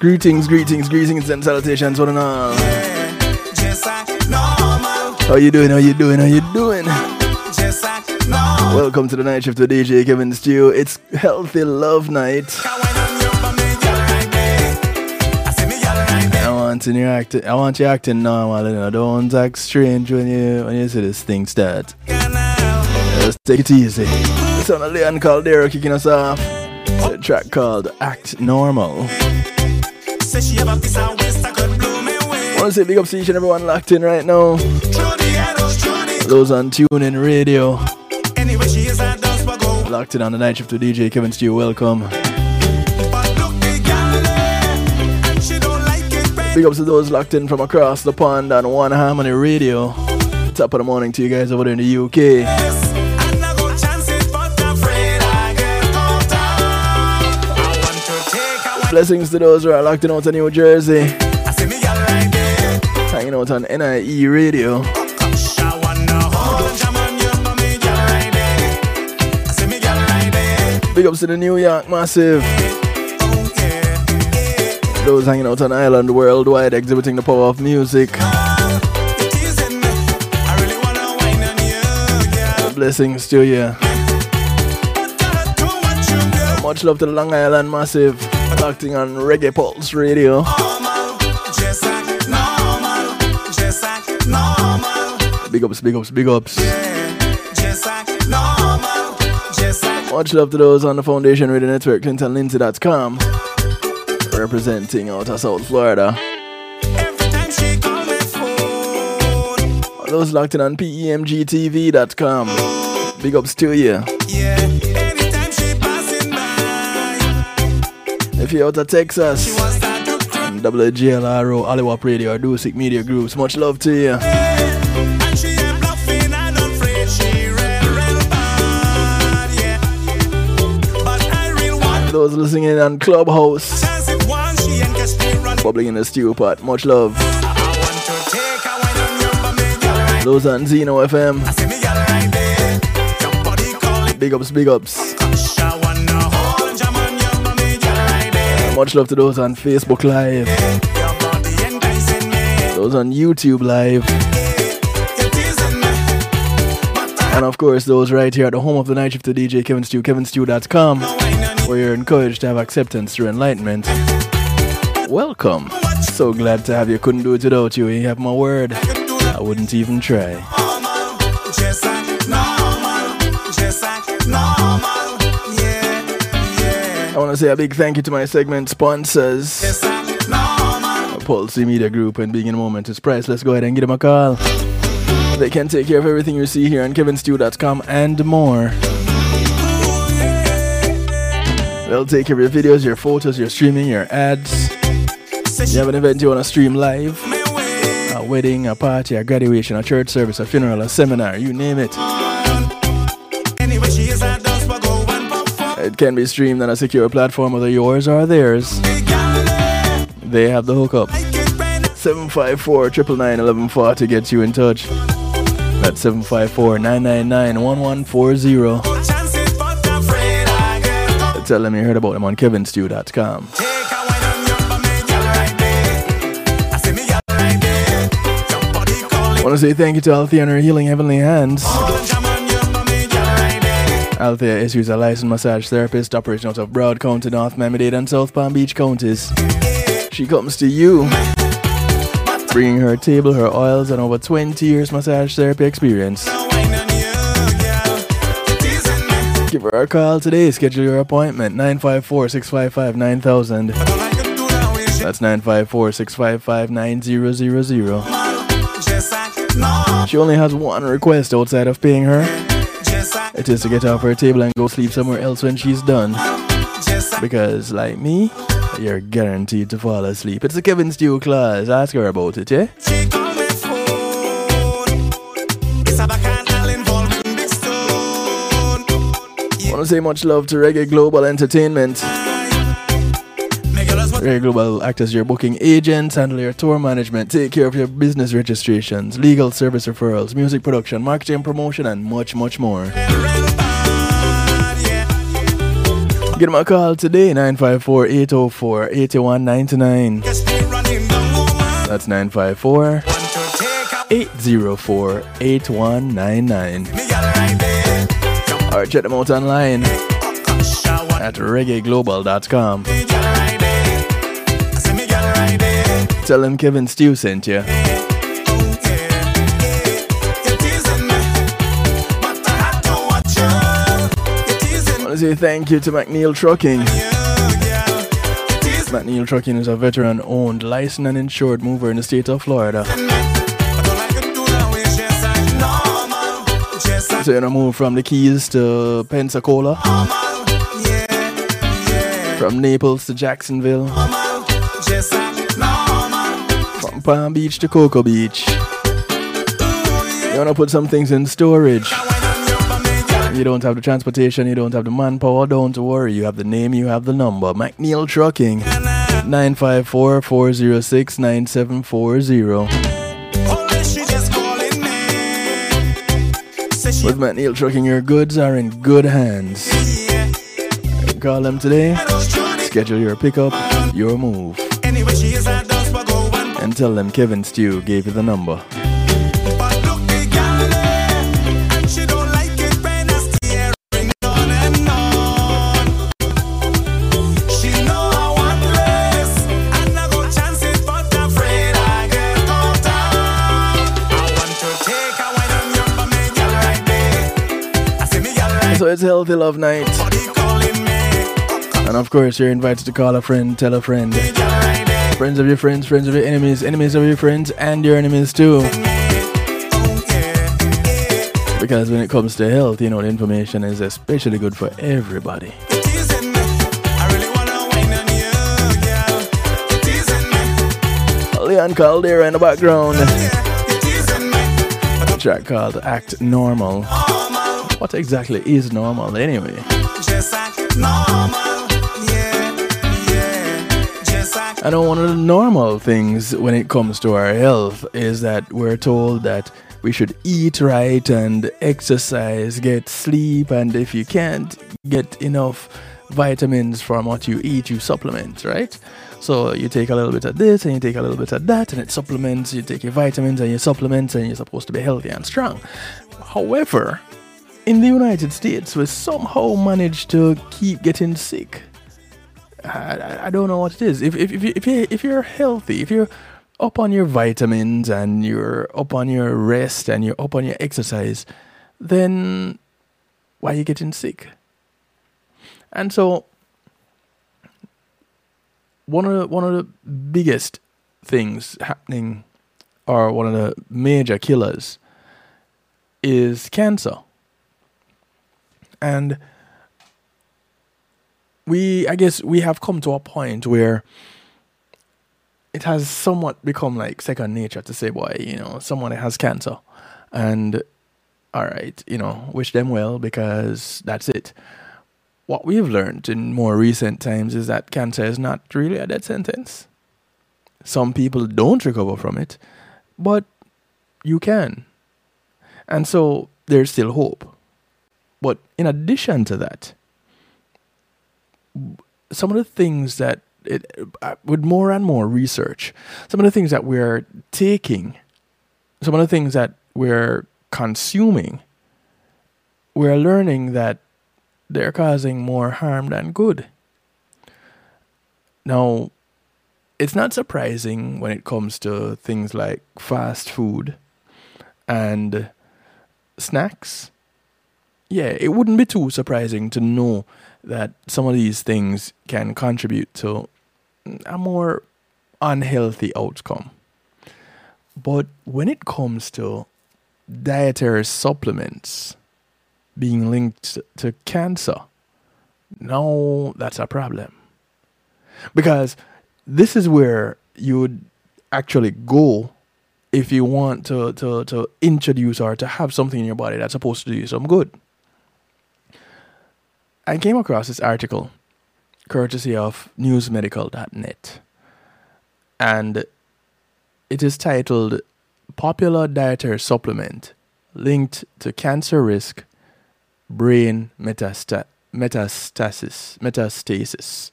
Greetings, greetings, greetings, and salutations, one and all. How you doing? How you doing? How you doing? Welcome to the night shift with DJ Kevin Stew. It's Healthy Love Night. I want you acting. I want you acting normal. You know, don't act strange when you when you see this thing start. Just take it easy. It's on a Leon Caldera kicking us off. A track called Act Normal. I want to say big up to each and everyone locked in right now. Those on TuneIn Radio. Locked in on the night shift with DJ Kevin Stew. Welcome. Big ups to those locked in from across the pond on One Harmony Radio. Top of the morning to you guys over there in the UK. Blessings to those who are locked in out in New Jersey. Hanging out on NIE Radio. Big ups to the New York Massive. Those hanging out on Island worldwide, exhibiting the power of music. Blessings to you. Much love to the Long Island Massive, acting on Reggae Pulse Radio. Big ups, big ups, big ups. Much love to those on the Foundation Radio Network, ClintonLindsay.com, representing out of South Florida. Those locked in on PEMGTV.com. Big ups to you. If you're out of Texas, WGLRO, Hollywood Radio, or Dusik Media Groups, much love to you. Those listening in on Clubhouse, bubbling in the stew pot, much love. Those on Zeno FM, big ups, big ups. Much love to those on Facebook Live, those on YouTube Live, and of course those right here at the home of the night shift to DJ Kevin Stew, kevinstew.com, where you're encouraged to have acceptance through enlightenment. Welcome. So glad to have you. Couldn't do it without you. You have my word. I wouldn't even try. I want to say a big thank you to my segment sponsors. Pulse Media Group and being in a moment is priceless. Let's go ahead and give them a call. They can take care of everything you see here on kevinstew.com and more. They'll take care of your videos, your photos, your streaming, your ads. You have an event you want to stream live, a wedding, a party, a graduation, a church service, a funeral, a seminar, you name it. Can be streamed on a secure platform, whether yours or theirs. They have the hookup. 754 999 to get you in touch. That's 754 999 1140. Tell them you heard about them on kevinstew.com. Want to say thank you to Althea and her Healing Heavenly Hands. Althea is a licensed massage therapist operating out of Broward County, North Miami-Dade, and South Palm Beach counties. She comes to you, bringing her table, her oils, and over 20 years massage therapy experience. Give her a call today. Schedule your appointment. 954 655 9000. That's 954 655 9000. She only has one request outside of paying her. It is to get off her table and go sleep somewhere else when she's done. Because, like me, you're guaranteed to fall asleep. It's a Kevin Stew class. Ask her about it, yeah? Want to say much love to Reggae Global Entertainment. Reggae Global act as your booking agents, handle your tour management, take care of your business registrations, legal service referrals, music production, marketing promotion, and much, much more. Give them a call today 954 804 8199. That's 954 804 8199. Or check them out online at reggaeglobal.com. Tell them Kevin Stew sent you. I want to say thank you to McNeil Trucking. McNeil Trucking is a veteran owned, licensed, and insured mover in the state of Florida. So you know, move from the Keys to Pensacola, from Naples to Jacksonville, Palm Beach to Cocoa Beach. You wanna put some things in storage. You don't have the transportation, you don't have the manpower, don't worry. You have the name, you have the number. McNeil Trucking, 954 406 9740. With McNeil Trucking, your goods are in good hands. Call them today, schedule your pickup, your move. And tell them Kevin Stew gave you the number. So it's Healthy Love Night. And of course, you're invited to call a friend, tell a friend. Friends of your friends, friends of your enemies, enemies of your friends, and your enemies too. Because when it comes to health, you know, the information is especially good for everybody. Leon Caldera in the background. A track called Act Normal. What exactly is normal anyway? I know one of the normal things when it comes to our health is that we're told that we should eat right and exercise, get sleep, and if you can't get enough vitamins from what you eat, you supplement, right? So you take a little bit of this and you take a little bit of that, and it supplements. You take your vitamins and your supplements, and you're supposed to be healthy and strong. However, in the United States, we somehow managed to keep getting sick. I, I don't know what it is. If if if, you, if you if you're healthy, if you're up on your vitamins and you're up on your rest and you're up on your exercise, then why are you getting sick? And so one of the, one of the biggest things happening, or one of the major killers, is cancer. And we, I guess, we have come to a point where it has somewhat become like second nature to say, boy, you know, someone has cancer, and all right, you know, wish them well because that's it. What we've learned in more recent times is that cancer is not really a death sentence. Some people don't recover from it, but you can. And so there's still hope. But in addition to that, some of the things that it, with more and more research, some of the things that we're taking, some of the things that we're consuming, we're learning that they're causing more harm than good. Now, it's not surprising when it comes to things like fast food and snacks. Yeah, it wouldn't be too surprising to know that some of these things can contribute to a more unhealthy outcome. But when it comes to dietary supplements being linked to cancer, now that's a problem. Because this is where you would actually go if you want to, to, to introduce or to have something in your body that's supposed to do you some good. I came across this article courtesy of newsmedical.net and it is titled Popular Dietary Supplement Linked to Cancer Risk, Brain Metasta- metastasis, metastasis.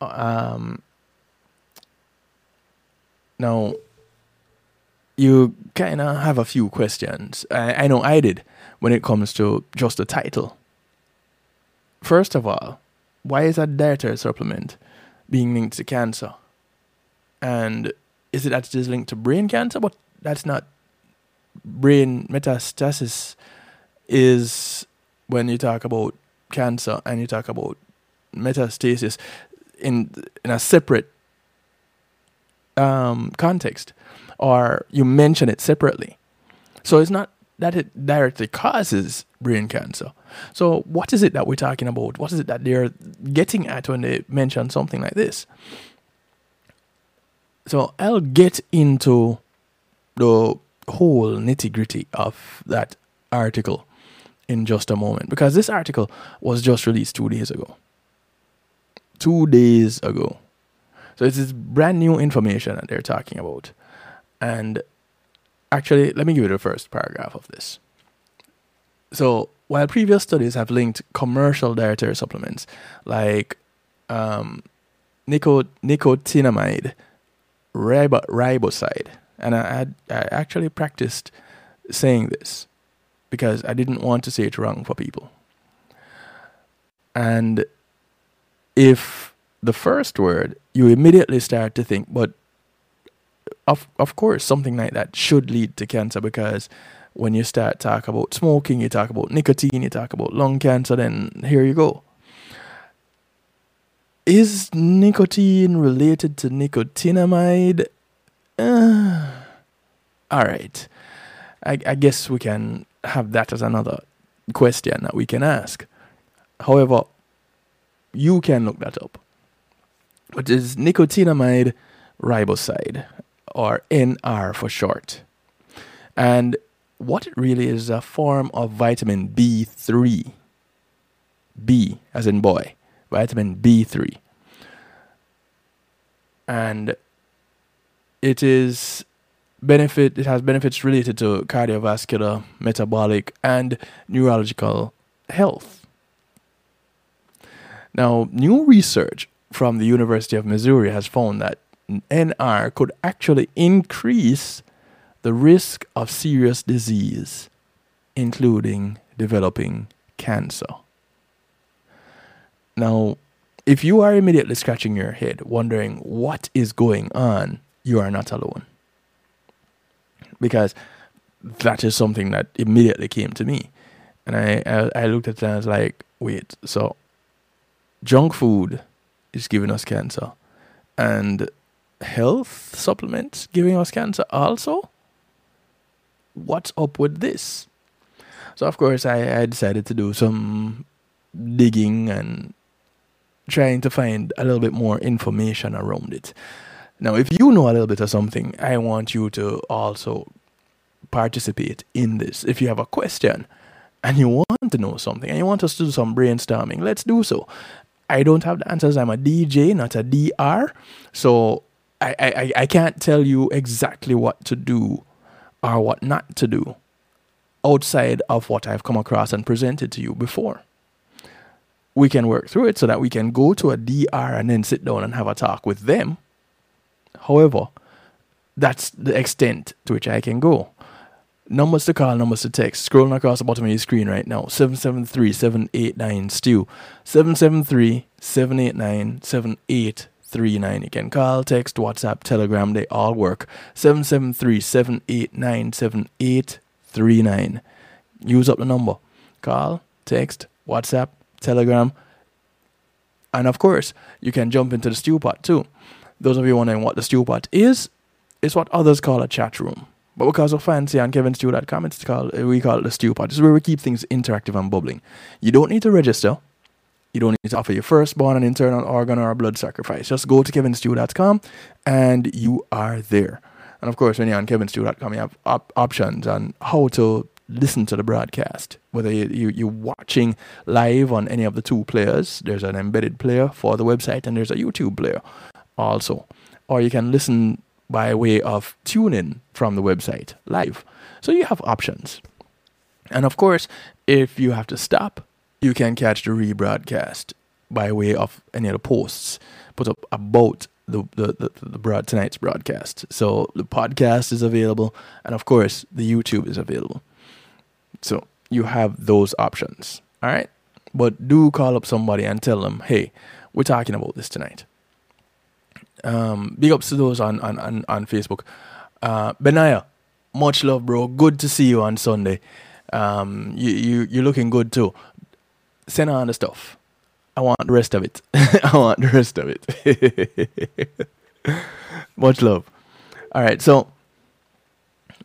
Um, now, you kind of have a few questions. I, I know I did when it comes to just the title. First of all, why is a dietary supplement being linked to cancer? And is it that actually linked to brain cancer? But that's not brain metastasis is when you talk about cancer and you talk about metastasis in in a separate um, context, or you mention it separately. So it's not that it directly causes brain cancer. So what is it that we're talking about? What is it that they're getting at when they mention something like this? So I'll get into the whole nitty gritty of that article in just a moment because this article was just released two days ago. Two days ago. So it's brand new information that they're talking about. And actually, let me give you the first paragraph of this. So, while previous studies have linked commercial dietary supplements like um, nico- nicotinamide, ribo- riboside, and I, I actually practiced saying this because I didn't want to say it wrong for people. And if the first word, you immediately start to think, but of of course something like that should lead to cancer because when you start talk about smoking, you talk about nicotine, you talk about lung cancer, then here you go. Is nicotine related to nicotinamide? Uh, all right. I, I guess we can have that as another question that we can ask. However, you can look that up. What is nicotinamide riboside, or NR for short? And what it really is a form of vitamin B3. B, as in boy, vitamin B3. And it is benefit it has benefits related to cardiovascular, metabolic, and neurological health. Now, new research from the University of Missouri has found that NR could actually increase the risk of serious disease, including developing cancer. Now, if you are immediately scratching your head, wondering what is going on, you are not alone because that is something that immediately came to me. And I, I, I looked at it and I was like, wait, so junk food is giving us cancer and health supplements giving us cancer also? What's up with this? So, of course, I, I decided to do some digging and trying to find a little bit more information around it. Now, if you know a little bit of something, I want you to also participate in this. If you have a question and you want to know something and you want us to do some brainstorming, let's do so. I don't have the answers. I'm a DJ, not a DR. So I, I, I can't tell you exactly what to do or what not to do outside of what I've come across and presented to you before. We can work through it so that we can go to a DR and then sit down and have a talk with them However, that's the extent to which I can go. Numbers to call, numbers to text. Scrolling across the bottom of your screen right now. 773 789 Stew. 773 789 7839. You can call, text, WhatsApp, Telegram. They all work. 773 789 7839. Use up the number. Call, text, WhatsApp, Telegram. And of course, you can jump into the stew pot too. Those of you wondering what the stew pot is, it's what others call a chat room. But because of fancy on kevinstew.com, it's called we call it the stew pot. This is where we keep things interactive and bubbling. You don't need to register. You don't need to offer your firstborn an internal organ or a blood sacrifice. Just go to kevinstew.com and you are there. And of course, when you're on kevinstew.com, you have op- options on how to listen to the broadcast. Whether you, you, you're watching live on any of the two players, there's an embedded player for the website and there's a YouTube player also. Or you can listen by way of tuning from the website live. So you have options. And of course, if you have to stop you can catch the rebroadcast by way of any of the posts put up about the, the, the, the broad tonight's broadcast. So the podcast is available, and of course the YouTube is available. So you have those options. All right, but do call up somebody and tell them, hey, we're talking about this tonight. Um, big ups to those on on on, on Facebook. Uh, Benaya, much love, bro. Good to see you on Sunday. Um, you you you're looking good too. Send on the stuff. I want the rest of it. I want the rest of it. much love. All right, so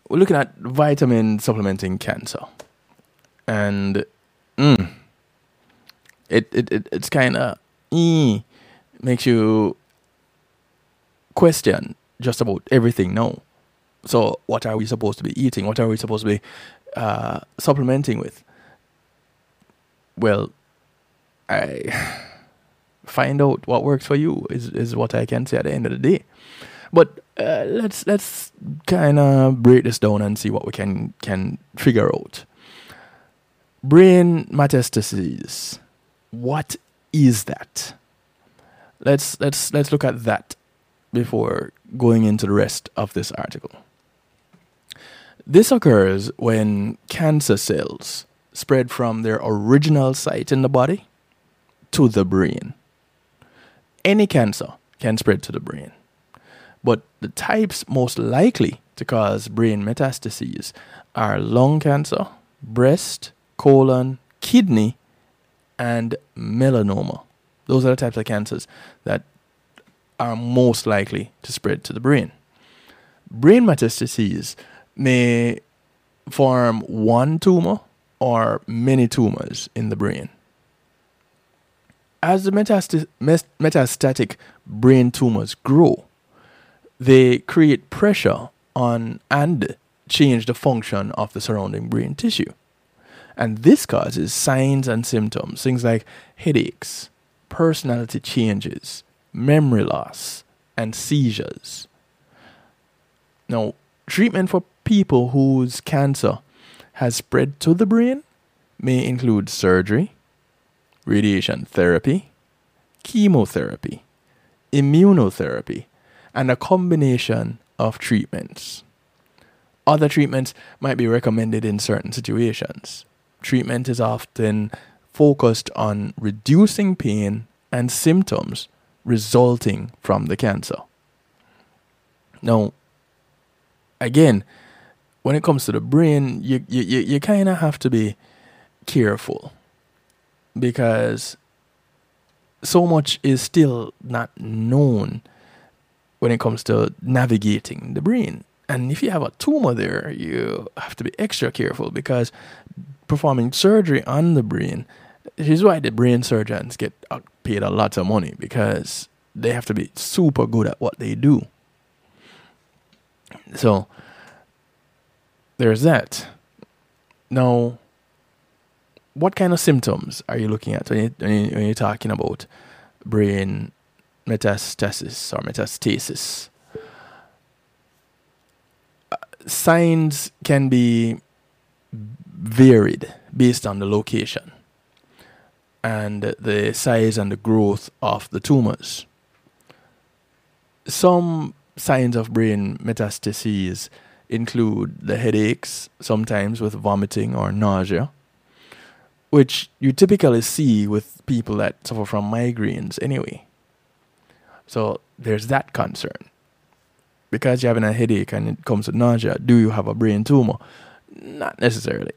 we're looking at vitamin supplementing cancer, and mm, it, it, it it's kind of makes you question just about everything now. So, what are we supposed to be eating? What are we supposed to be uh, supplementing with? Well, I find out what works for you is, is what I can say at the end of the day. But uh, let's let's kind of break this down and see what we can can figure out. Brain metastases. What is that? Let's let's let's look at that before going into the rest of this article. This occurs when cancer cells spread from their original site in the body to the brain. Any cancer can spread to the brain, but the types most likely to cause brain metastases are lung cancer, breast, colon, kidney, and melanoma. Those are the types of cancers that are most likely to spread to the brain. Brain metastases may form one tumor or many tumors in the brain. As the metastatic brain tumors grow, they create pressure on and change the function of the surrounding brain tissue. And this causes signs and symptoms, things like headaches, personality changes, memory loss, and seizures. Now, treatment for people whose cancer has spread to the brain may include surgery, radiation therapy, chemotherapy, immunotherapy, and a combination of treatments. Other treatments might be recommended in certain situations. Treatment is often focused on reducing pain and symptoms resulting from the cancer. Now, again, when it comes to the brain, you you, you, you kind of have to be careful because so much is still not known when it comes to navigating the brain. And if you have a tumor there, you have to be extra careful because performing surgery on the brain is why the brain surgeons get uh, paid a lot of money because they have to be super good at what they do. So there's that. Now, what kind of symptoms are you looking at when, you, when you're talking about brain metastasis or metastasis? Uh, signs can be varied based on the location and the size and the growth of the tumors. Some signs of brain metastases include the headaches, sometimes with vomiting or nausea, which you typically see with people that suffer from migraines anyway. So there's that concern. Because you're having a headache and it comes with nausea, do you have a brain tumor? Not necessarily.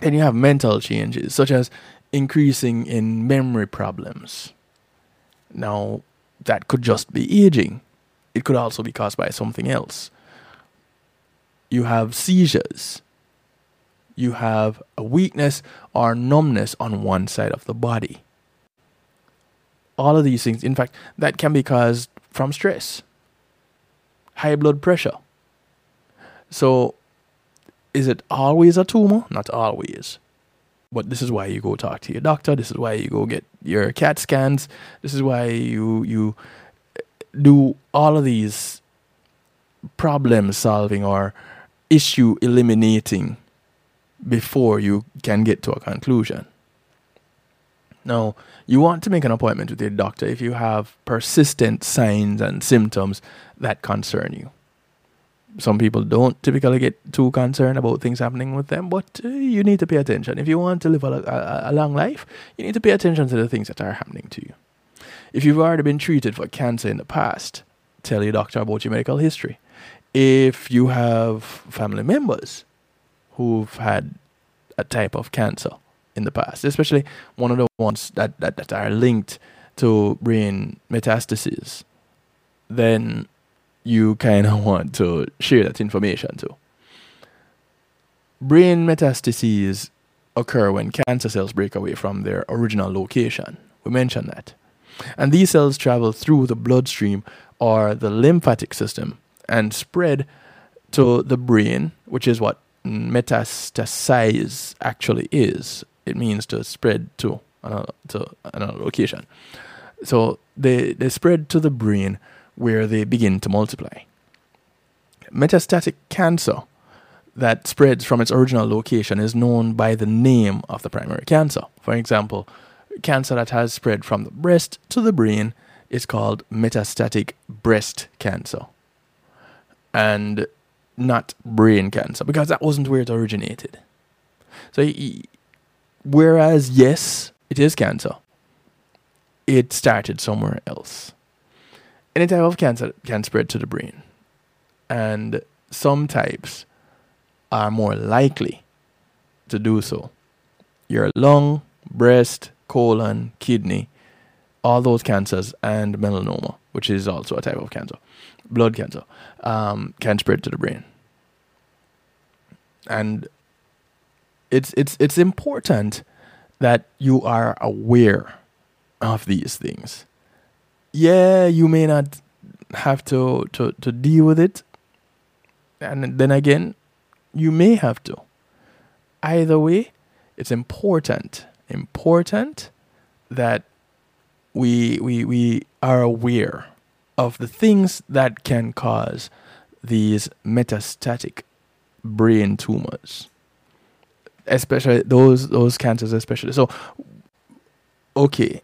Then you have mental changes, such as increasing in memory problems. Now, that could just be aging. It could also be caused by something else. You have seizures. You have a weakness or numbness on one side of the body. All of these things, in fact, that can be caused from stress, high blood pressure. So, is it always a tumor? Not always. But this is why you go talk to your doctor. This is why you go get your CAT scans. This is why you you do all of these problem solving or issue eliminating before you can get to a conclusion. Now, you want to make an appointment with your doctor if you have persistent signs and symptoms that concern you. Some people don't typically get too concerned about things happening with them, but uh, you need to pay attention. If you want to live a, a, a long life, you need to pay attention to the things that are happening to you. If you've already been treated for cancer in the past, tell your doctor about your medical history. If you have family members who've had a type of cancer in the past, especially one of the ones that, that, that are linked to brain metastases, then you kind of want to share that information too. Brain metastases occur when cancer cells break away from their original location. We mentioned that. And these cells travel through the bloodstream or the lymphatic system and spread to the brain, which is what metastasize actually is. It means to spread to another, to another location. So they, they spread to the brain where they begin to multiply. Metastatic cancer that spreads from its original location is known by the name of the primary cancer. For example, cancer that has spread from the breast to the brain is called metastatic breast cancer and not brain cancer because that wasn't where it originated. So, whereas, yes, it is cancer, it started somewhere else. Any type of cancer can spread to the brain, and some types are more likely to do so. Your lung, breast, colon, kidney, all those cancers, and melanoma, which is also a type of cancer, blood cancer, um, can spread to the brain. And it's it's it's important that you are aware of these things. Yeah, you may not have to, to, to deal with it. And then again, you may have to. Either way, it's important important that we, we, we are aware of the things that can cause these metastatic brain tumors especially those those cancers especially. So okay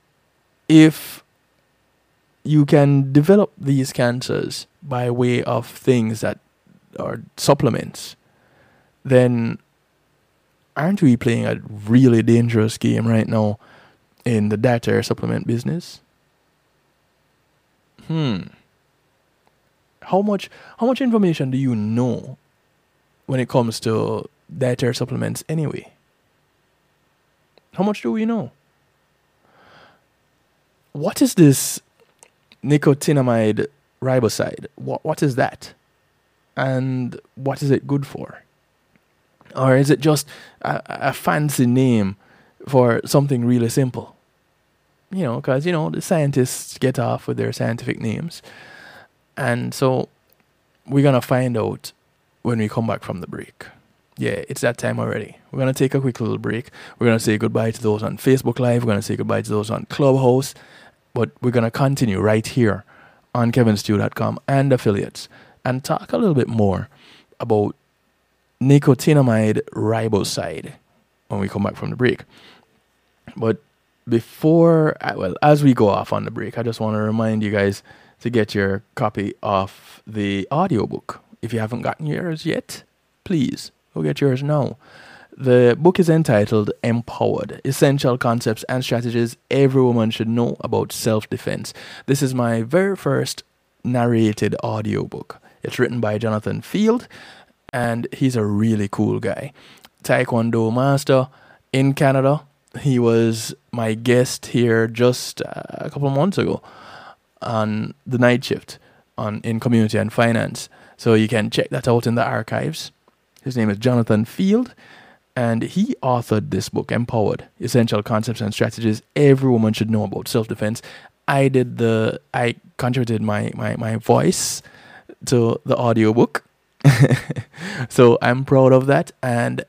if you can develop these cancers by way of things that are supplements then aren't we playing a really dangerous game right now in the dietary supplement business? Hmm. How much how much information do you know when it comes to dietary supplements anyway? How much do we know? What is this nicotinamide riboside? What what is that? And what is it good for? Or is it just a, a fancy name for something really simple? You know, because, you know, the scientists get off with their scientific names. And so we're going to find out when we come back from the break. Yeah, it's that time already. We're going to take a quick little break. We're going to say goodbye to those on Facebook Live. We're going to say goodbye to those on Clubhouse. But we're going to continue right here on kevinstew.com and affiliates and talk a little bit more about nicotinamide riboside when we come back from the break. But before, well, as we go off on the break, I just want to remind you guys to get your copy of the audiobook. If you haven't gotten yours yet, please go get yours now. The book is entitled Empowered Essential Concepts and Strategies Every Woman Should Know About Self Defense. This is my very first narrated audiobook. It's written by Jonathan Field and he's a really cool guy. Taekwondo master in Canada. He was my guest here just uh, a couple of months ago on the night shift on in community and finance. So you can check that out in the archives. His name is Jonathan Field, and he authored this book, Empowered: Essential Concepts and Strategies Every Woman Should Know About Self Defense. I did the I contributed my my my voice to the audiobook so I'm proud of that. And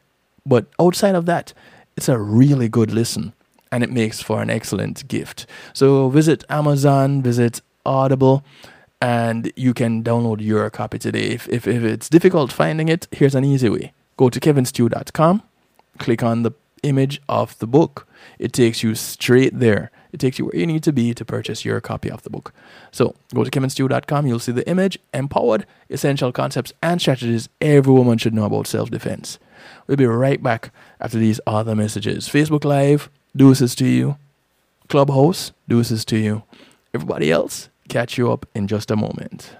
but outside of that, it's a really good listen and it makes for an excellent gift. So visit Amazon, visit Audible, and you can download your copy today. If, if, if it's difficult finding it, here's an easy way. Go to kevinstew.com click on the image of the book. It takes you straight there. It takes you where you need to be to purchase your copy of the book. So go to kevinstew.com. You'll see the image, empowered, essential concepts and strategies every woman should know about self defense. We'll be right back after these other messages. Facebook Live, deuces to you. Clubhouse, deuces to you. Everybody else, catch you up in just a moment.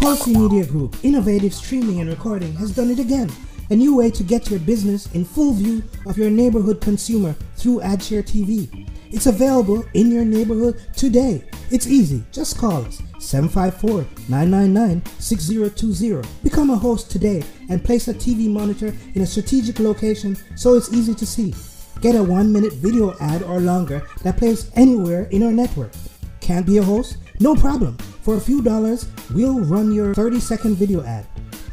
Pulsey Media Group, innovative streaming and recording, has done it again. A new way to get your business in full view of your neighborhood consumer through AdShare TV. It's available in your neighborhood today. It's easy. Just call us 754 999 6020. Become a host today and place a TV monitor in a strategic location so it's easy to see. Get a one minute video ad or longer that plays anywhere in our network. Can't be a host? No problem. For a few dollars, we'll run your 30 second video ad.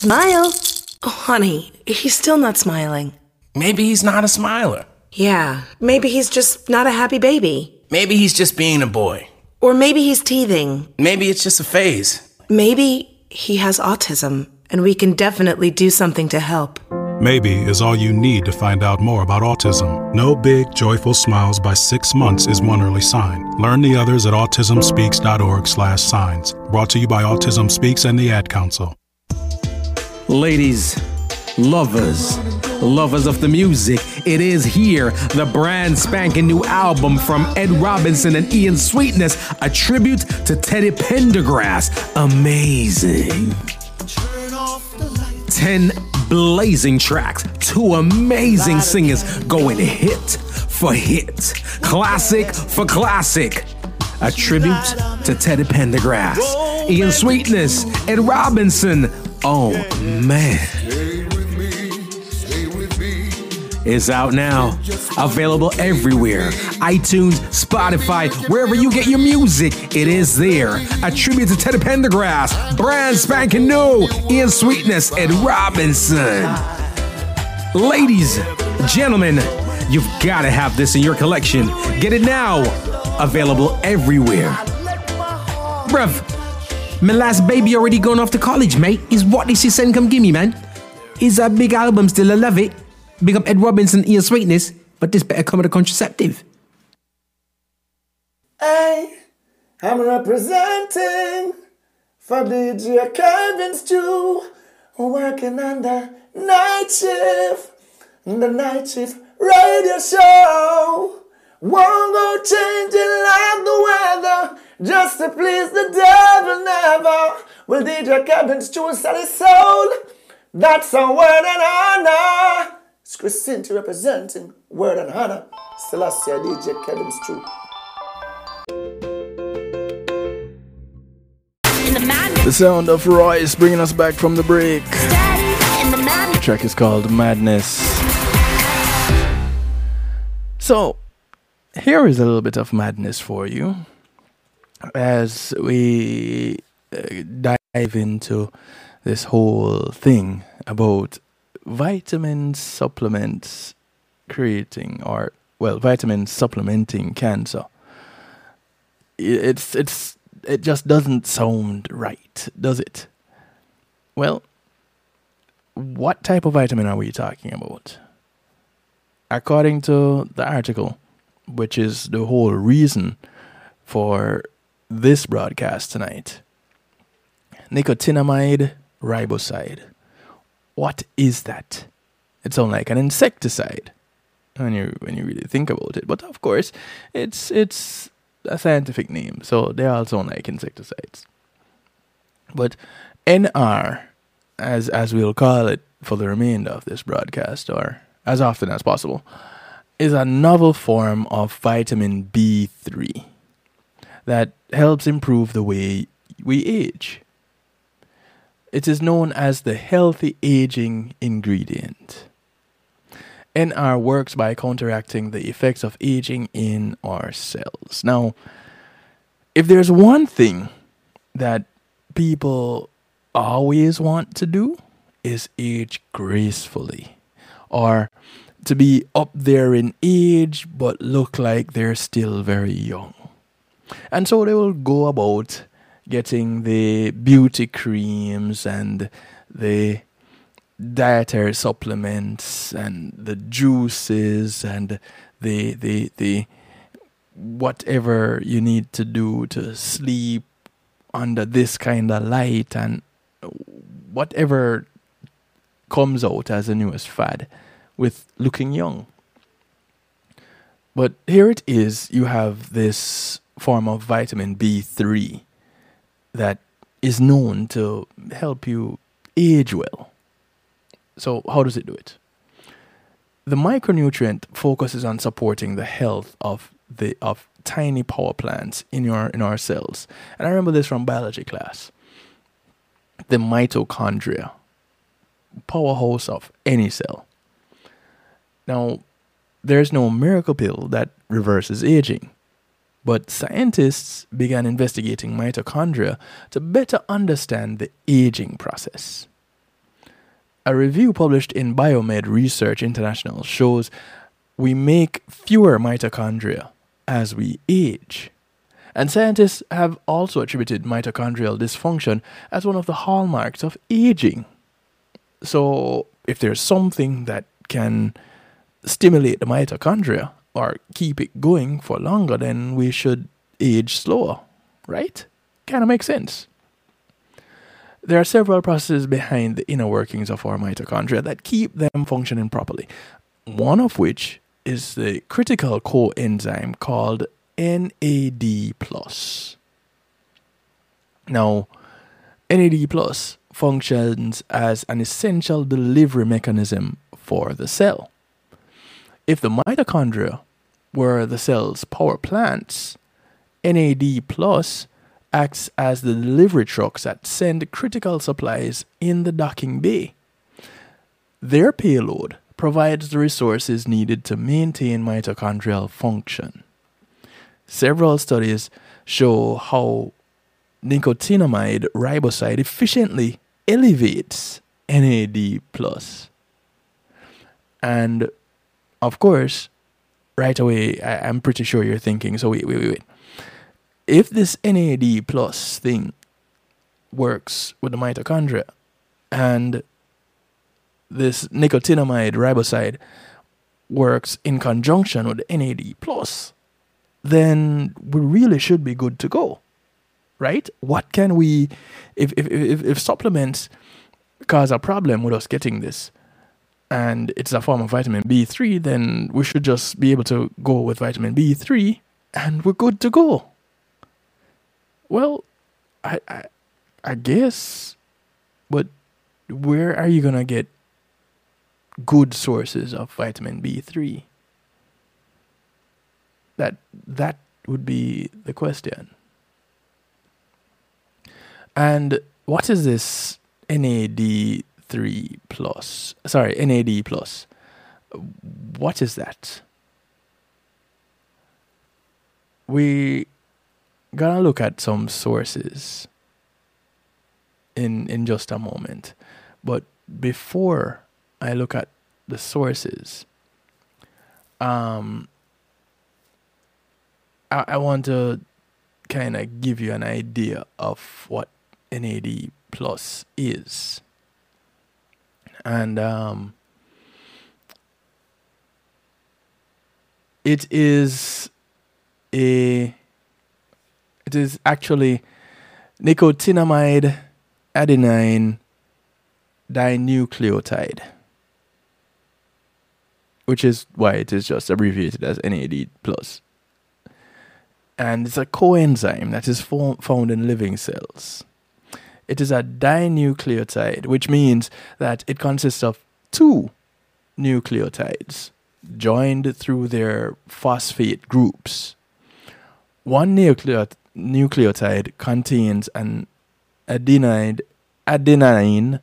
Smile. Oh, honey, he's still not smiling. Maybe he's not a smiler. Yeah, maybe he's just not a happy baby. Maybe he's just being a boy. Or maybe he's teething. Maybe it's just a phase. Maybe he has autism, and we can definitely do something to help. Maybe is all you need to find out more about autism. No big, joyful smiles by six months is one early sign. Learn the others at autismspeaks.org slash signs. Brought to you by Autism Speaks and the Ad Council. Ladies, lovers, lovers of the music, it is here, the brand spanking new album from Ed Robinson and Ian Sweetness, a tribute to Teddy Pendergrass. Amazing. 10 blazing tracks, two amazing singers going hit for hit, classic for classic. A tribute to Teddy Pendergrass, Ian Sweetness, Ed Robinson. Oh man. It's out now. Available everywhere. iTunes, Spotify, wherever you get your music, it is there. A tribute to Teddy Pendergrass, brand spanking new, Ian Sweetness, Ed Robinson. Ladies, gentlemen, you've got to have this in your collection. Get it now. Available everywhere. Bruv, my last baby already gone off to college, mate. Is what this is send come gimme, man. Is a big album still, I love it. Big up Ed Robinson, Ian Sweetness, but this better come with a contraceptive. Hey, I'm representing for DJ Kevin Stew, working on the night shift, the night shift radio show. Won't go changing like the weather, just to please the devil never. Will DJ Kevin Stew sell his soul? That's a word and honor. It's Christine representing word and honor. Celestia DJ Kevin Stew. The sound of Royce bringing us back from the break. The track is called Madness. So, here is a little bit of madness for you as we uh, dive into this whole thing about vitamin supplements creating or well vitamin supplementing cancer. It's it's it just doesn't sound right does it? Well what type of vitamin are we talking about? According to the article which is the whole reason for this broadcast tonight nicotinamide riboside what is that? It sounds like an insecticide when you when you really think about it. But of course, it's it's a scientific name, so they all sound like insecticides. But NR, as as we'll call it for the remainder of this broadcast, or as often as possible, is a novel form of vitamin B3 that helps improve the way we age. It is known as the healthy aging ingredient. NR works by counteracting the effects of aging in our cells. Now, if there's one thing that people always want to do is age gracefully or to be up there in age but look like they're still very young. And so they will go about getting the beauty creams and the dietary supplements and the juices and the the the whatever you need to do to sleep under this kind of light and whatever comes out as the newest fad with looking young. But here it is you have this form of vitamin B3 that is known to help you age well. So, how does it do it? The micronutrient focuses on supporting the health of the of tiny power plants in your in our cells. And I remember this from biology class. The mitochondria, powerhouse of any cell. Now, there's no miracle pill that reverses aging. But scientists began investigating mitochondria to better understand the aging process. A review published in Biomed Research International shows we make fewer mitochondria as we age. And scientists have also attributed mitochondrial dysfunction as one of the hallmarks of aging. So, if there's something that can stimulate the mitochondria or keep it going for longer, then we should age slower, right? Kind of makes sense. There are several processes behind the inner workings of our mitochondria that keep them functioning properly. One of which is the critical coenzyme called NAD+. Now, NAD+ functions as an essential delivery mechanism for the cell. If the mitochondria were the cell's power plants, NAD plus acts as the delivery trucks that send critical supplies in the docking bay. Their payload provides the resources needed to maintain mitochondrial function. Several studies show how nicotinamide riboside efficiently elevates NAD+. And of course, right away, I, am pretty sure you're thinking, so wait, wait, wait, wait. If this NAD plus thing works with the mitochondria and this nicotinamide riboside works in conjunction with NAD plus, then we really should be good to go. Right? What can we if if if, if supplements cause a problem with us getting this, and it's a form of vitamin B3, then we should just be able to go with vitamin B3 and we're good to go. Well, I, I, I guess, but where are you going to get good sources of vitamin B3? That, that would be the question. And what is this NAD three plus. Sorry, NAD plus. What is that? We gonna look at some sources in in just a moment, but before I look at the sources, um, I, I want to kind of give you an idea of what NAD plus is and um, it is a it is actually nicotinamide adenine dinucleotide which is why it is just abbreviated as NAD plus and it's a coenzyme that is found in living cells. It is a dinucleotide, which means that it consists of two nucleotides joined through their phosphate groups. One nucleot- nucleotide contains an adenine, adenine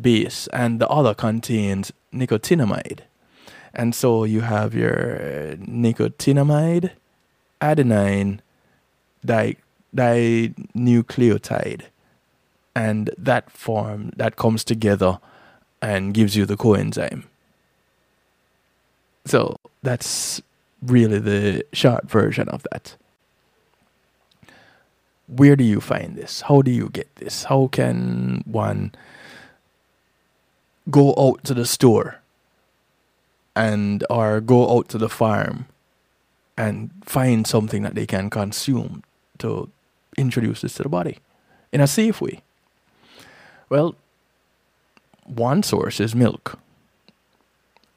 base, and the other contains nicotinamide. And so you have your nicotinamide, adenine, di- dinucleotide and that form that comes together and gives you the coenzyme. So that's really the short version of that. Where do you find this? How do you get this? How can one go out to the store and or go out to the farm and find something that they can consume to introduce this to the body in a safe way? Well, one source is milk.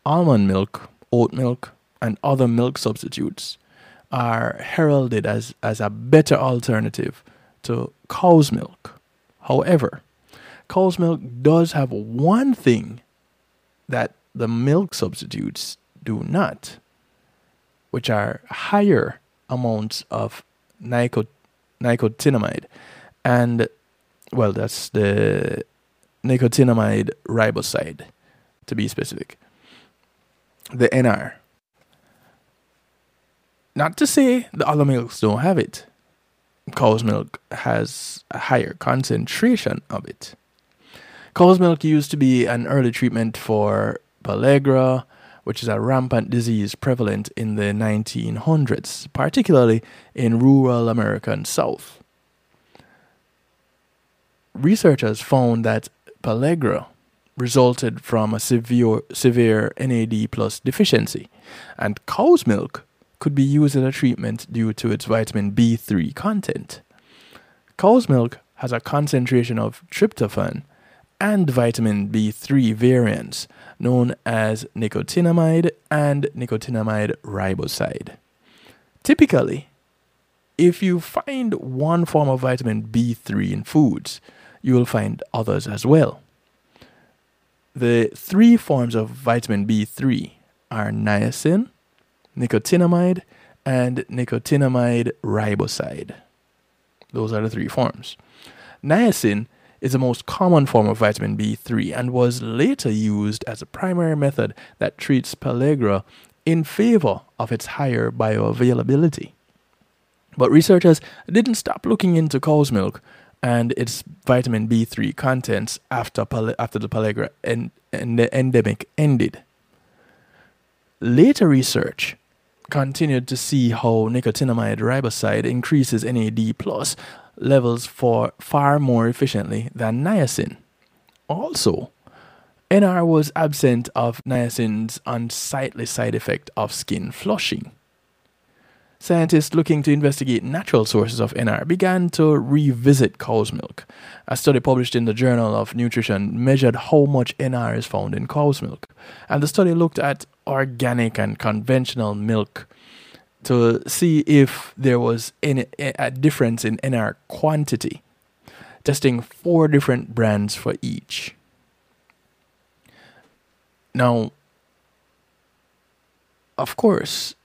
Almond milk, oat milk, and other milk substitutes are heralded as, as a better alternative to cow's milk. However, cow's milk does have one thing that the milk substitutes do not, which are higher amounts of nicot- nicotinamide and well, that's the nicotinamide riboside, to be specific. The NR. Not to say the other milks don't have it. Cow's milk has a higher concentration of it. Cow's milk used to be an early treatment for pellagra, which is a rampant disease prevalent in the 1900s, particularly in rural American South researchers found that pellagra resulted from a severe, severe NAD plus deficiency, and cow's milk could be used as a treatment due to its vitamin B3 content. Cow's milk has a concentration of tryptophan and vitamin B3 variants known as nicotinamide and nicotinamide riboside. Typically, if you find one form of vitamin B3 in foods, you will find others as well. The three forms of vitamin B3 are niacin, nicotinamide, and nicotinamide riboside. Those are the three forms. Niacin is the most common form of vitamin B3 and was later used as a primary method that treats pellagra in favor of its higher bioavailability. But researchers didn't stop looking into cow's milk and its vitamin B3 contents after, after the pellagra en- en- the endemic ended. Later research continued to see how nicotinamide riboside increases NAD plus levels for far more efficiently than niacin. Also, NR was absent of niacin's unsightly side effect of skin flushing. Scientists looking to investigate natural sources of NR began to revisit cow's milk. A study published in the Journal of Nutrition measured how much NR is found in cow's milk, and the study looked at organic and conventional milk to see if there was any, a difference in NR quantity, testing four different brands for each. Now, of course,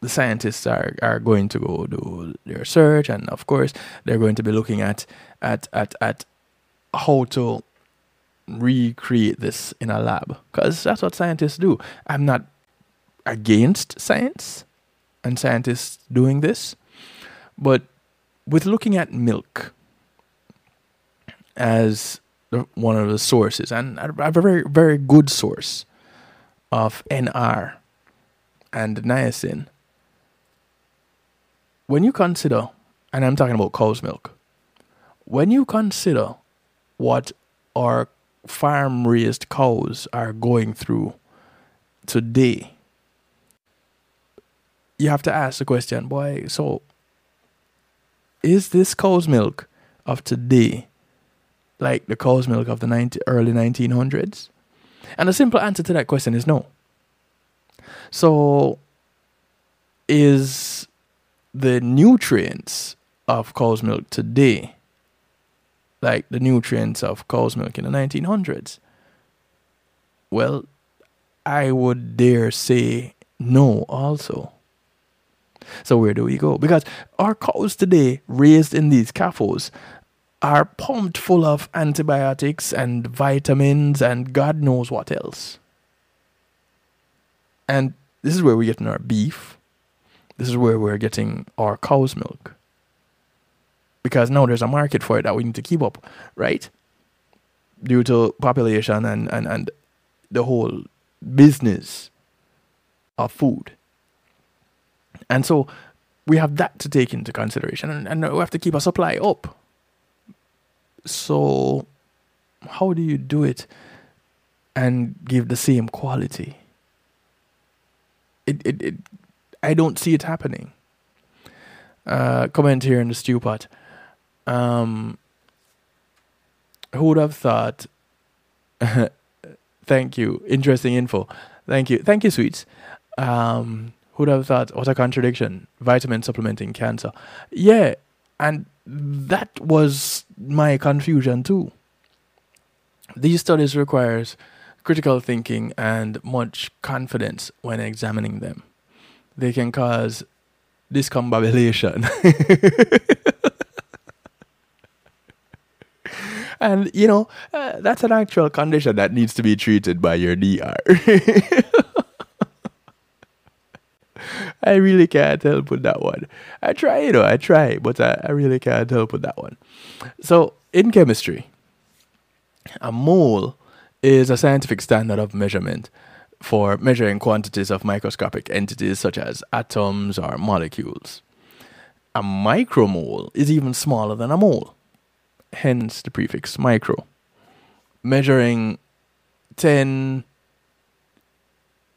the scientists are, are going to go do their search and of course they're going to be looking at at at, at how to recreate this in a lab because that's what scientists do. I'm not against science and scientists doing this but with looking at milk as one of the sources and a, a very very good source of nr and niacin when you consider, and I'm talking about cow's milk, when you consider what our farm raised cows are going through today, you have to ask the question, boy, so is this cow's milk of today like the cow's milk of the 90, early 1900s? And the simple answer to that question is no. So, is the nutrients of cow's milk today, like the nutrients of cow's milk in the 1900s, well, I would dare say no, also. So, where do we go? Because our cows today, raised in these CAFOs, are pumped full of antibiotics and vitamins and God knows what else. And this is where we get getting our beef. This is where we're getting our cow's milk. Because now there's a market for it that we need to keep up, right? Due to population and, and, and the whole business of food. And so we have that to take into consideration and, and we have to keep our supply up. So, how do you do it and give the same quality? It, it, it I don't see it happening. Uh, comment here in the stew pot. Um, who would have thought? thank you. Interesting info. Thank you. Thank you, sweets. Um, who would have thought? What a contradiction. Vitamin supplementing cancer. Yeah, and that was my confusion too. These studies requires critical thinking and much confidence when examining them. They can cause discombobulation. and you know uh, that's an actual condition that needs to be treated by your DR. I really can't help with that one. I try, you know, I try, but I, I really can't help with that one. So, in chemistry, a mole is a scientific standard of measurement for measuring quantities of microscopic entities such as atoms or molecules. A micromole is even smaller than a mole, hence the prefix micro, measuring 10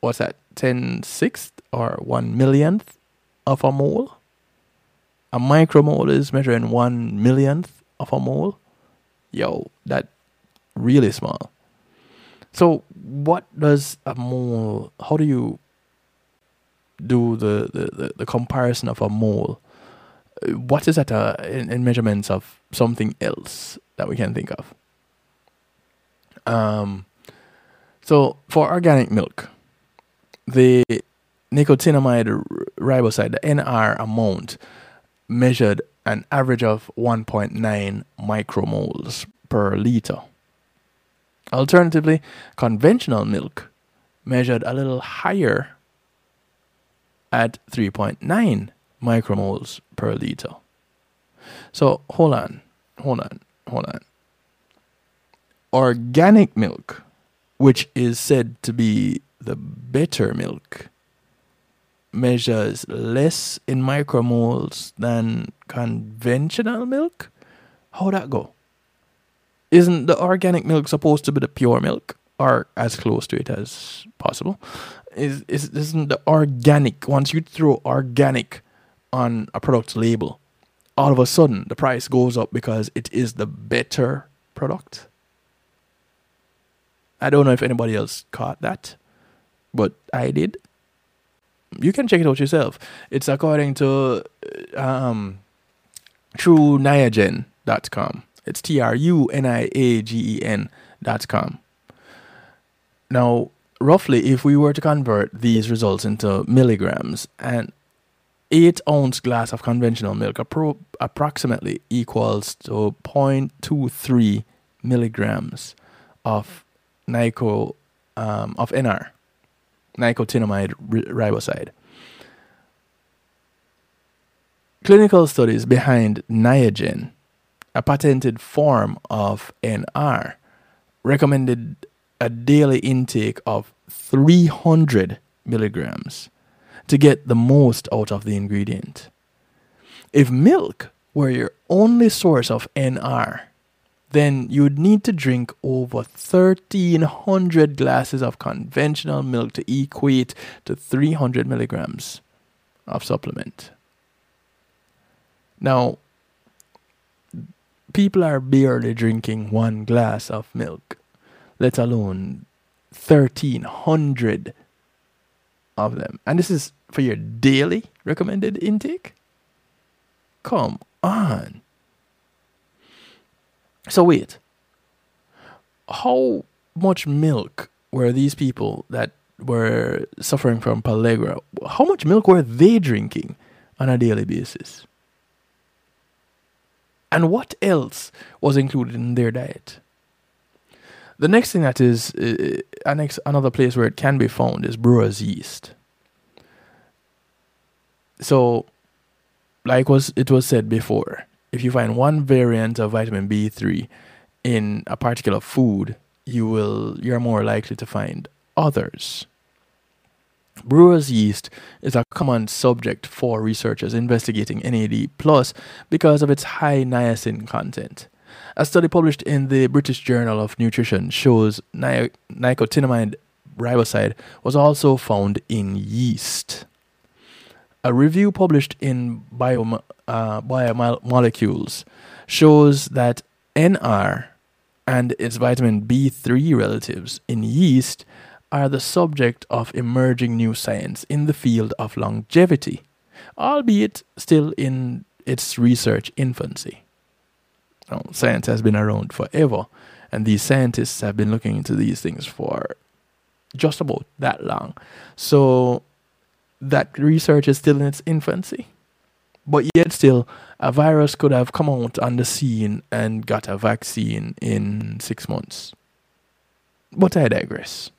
what's that 10 sixth or 1 millionth of a mole? A micromole is measuring 1 millionth of a mole? Yo that really small so what does a mole how do you do the the, the, the comparison of a mole what is that uh, in, in measurements of something else that we can think of um so for organic milk the nicotinamide riboside, the NR amount, measured an average of 1.9 micromoles per liter. Alternatively, conventional milk measured a little higher at 3.9 micromoles per liter. So hold on, hold on, hold on. Organic milk, which is said to be the better milk measures less in micromoles than conventional milk? How would that go? Isn't the organic milk supposed to be the pure milk or as close to it as possible? Is is isn't the organic once you throw organic on a product's label, all of a sudden the price goes up because it is the better product? I don't know if anybody else caught that but I did. You can check it out yourself. It's according to um, TruNiagen.com. It's T R U N I A G E N dot com. Now, roughly, if we were to convert these results into milligrams, an 8 ounce glass of conventional milk appro- approximately equals to 0.23 milligrams of nico um, of NR nicotinamide riboside. Clinical studies behind Niagen, a patented form of NR, recommended a daily intake of 300 milligrams to get the most out of the ingredient. If milk were your only source of NR, then you'd need to drink over 1300 glasses of conventional milk to equate to 300 milligrams of supplement. Now, people are barely drinking one glass of milk, let alone 1300 of them. And this is for your daily recommended intake. come on. So wait. How much milk were these people that were suffering from pellagra? How much milk were they drinking on a daily basis? And what else was included in their diet? The next thing that is uh, annex, another place where it can be found is brewer's yeast. So, like was it was said before, if you find one variant of vitamin B3 in a particular food, you will you're more likely to find others. Brewer's yeast is a common subject for researchers investigating NAD plus because of its high niacin content. A study published in the British Journal of Nutrition shows ni- nicotinamide riboside was also found in yeast. A review published in Bio, uh, Biomolecules shows that NR and its vitamin B3 relatives in yeast are the subject of emerging new science in the field of longevity, albeit still in its research infancy science has been around forever, and these scientists have been looking into these things for just about that long. So that research is still in its infancy. But yet, still, a virus could have come out on the scene and got a vaccine in six months. But I digress.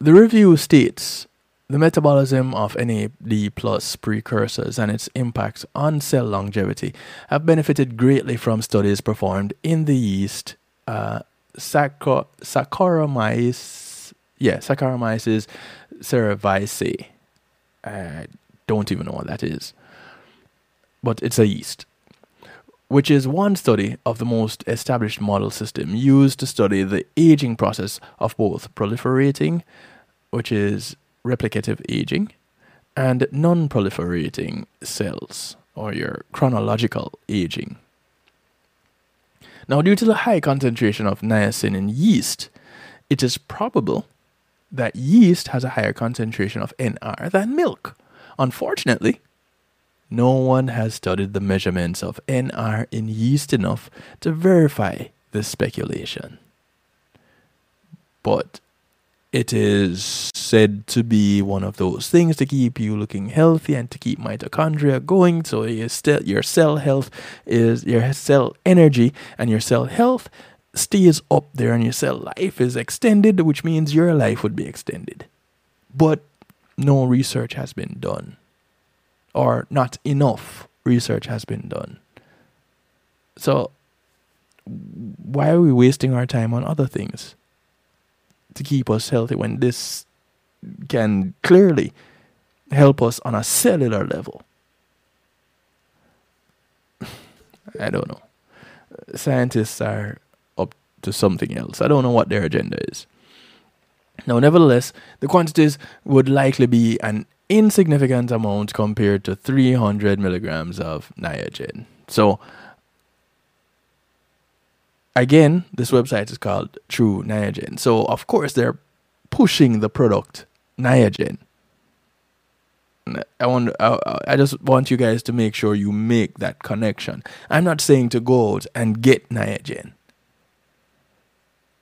The review states the metabolism of NAD plus precursors and its impact on cell longevity have benefited greatly from studies performed in the yeast uh, Saccharomyces, yeah, Saccharomyces cerevisiae. I don't even know what that is, but it's a yeast, which is one study of the most established model system used to study the aging process of both proliferating, which is replicative aging, and non proliferating cells, or your chronological aging. Now, due to the high concentration of niacin in yeast, it is probable that yeast has a higher concentration of NR than milk. Unfortunately, no one has studied the measurements of NR in yeast enough to verify this speculation. But it is said to be one of those things to keep you looking healthy and to keep mitochondria going. So your, st- your cell health is your cell energy and your cell health stays up there and your cell life is extended, which means your life would be extended. But no research has been done, or not enough research has been done. So, why are we wasting our time on other things to keep us healthy when this can clearly help us on a cellular level. I don't know. Scientists are up to something else. I don't know what their agenda is. Now, nevertheless, the quantities would likely be an insignificant amount compared to 300 milligrams of Niagen. So, again, this website is called Tru Niagen. So, of course, they're pushing the product Niagen. I want I, I just want you guys to make sure you make that connection. I'm not saying to go out and get Niagen.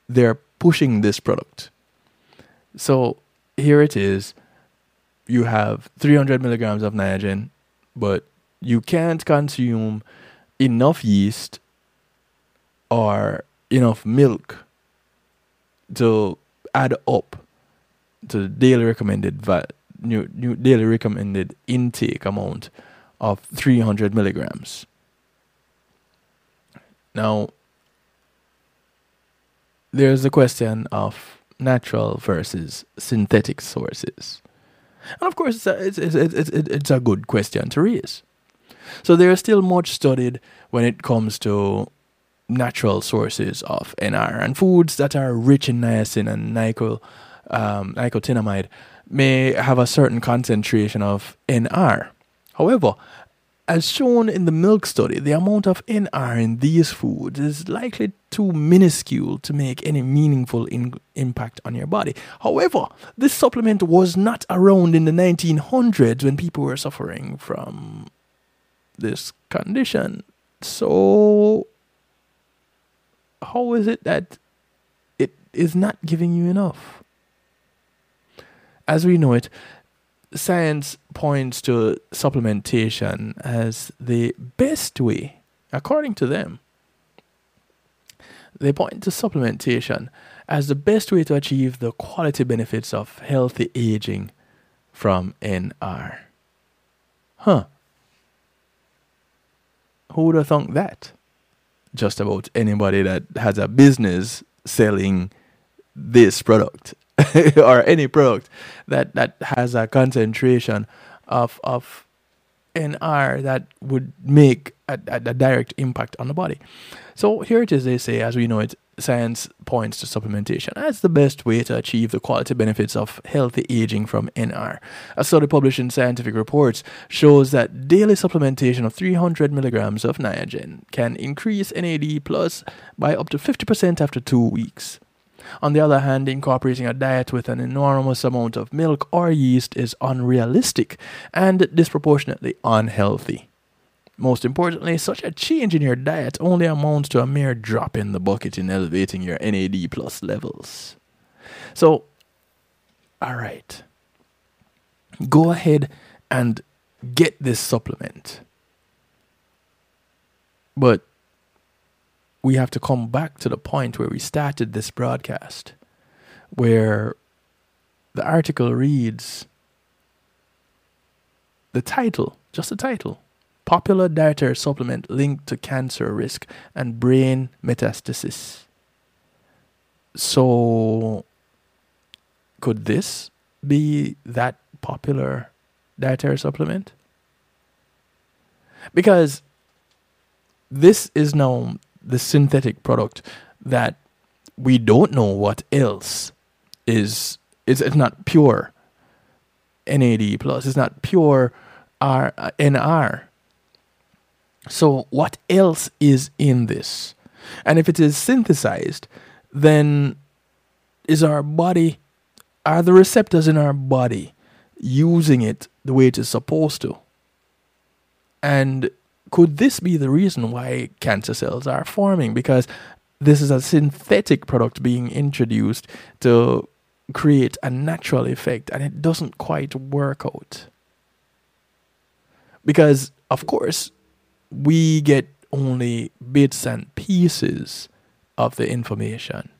They're pushing this product. So here it is. You have 300 milligrams of Niagen, but you can't consume enough yeast or enough milk to add up to the daily recommended va- new, new daily recommended intake amount of 300 milligrams. Now, there's the question of natural versus synthetic sources. And of course, it's a, it's, it's, it's, it's a good question to raise. So, there is still much studied when it comes to natural sources of NR and foods that are rich in niacin and um, nicotinamide may have a certain concentration of NR. However, as shown in the milk study, the amount of NR in these foods is likely too minuscule to make any meaningful in- impact on your body. However, this supplement was not around in the 1900s when people were suffering from this condition. So, how is it that it is not giving you enough? As we know it, science points to supplementation as the best way, according to them. They point to supplementation as the best way to achieve the quality benefits of healthy aging from NR. Huh. Who would have thunk that? Just about anybody that has a business selling this product or any product that, that has a concentration of, of NR that would make a, a, a direct impact on the body. So here it is, they say, as we know it, science points to supplementation as the best way to achieve the quality benefits of healthy aging from NR. A study published in Scientific Reports shows that daily supplementation of 300 milligrams of Niagen can increase NAD plus by up to 50% after two weeks. On the other hand, incorporating a diet with an enormous amount of milk or yeast is unrealistic and disproportionately unhealthy. Most importantly, such a change in your diet only amounts to a mere drop in the bucket in elevating your NAD plus levels. So, all right, go ahead and get this supplement. But we have to come back to the point where we started this broadcast, where the article reads the title, just the title Popular dietary supplement linked to cancer risk and brain metastasis. So, could this be that popular dietary supplement? Because this is now the synthetic product that we don't know what else is it's, it's not pure NAD plus it's not pure R, uh, NR so what else is in this? And if it is synthesized then is our body are the receptors in our body using it the way it is supposed to? And could this be the reason why cancer cells are forming? Because this is a synthetic product being introduced to create a natural effect and it doesn't quite work out. Because, of course, we get only bits and pieces of the information,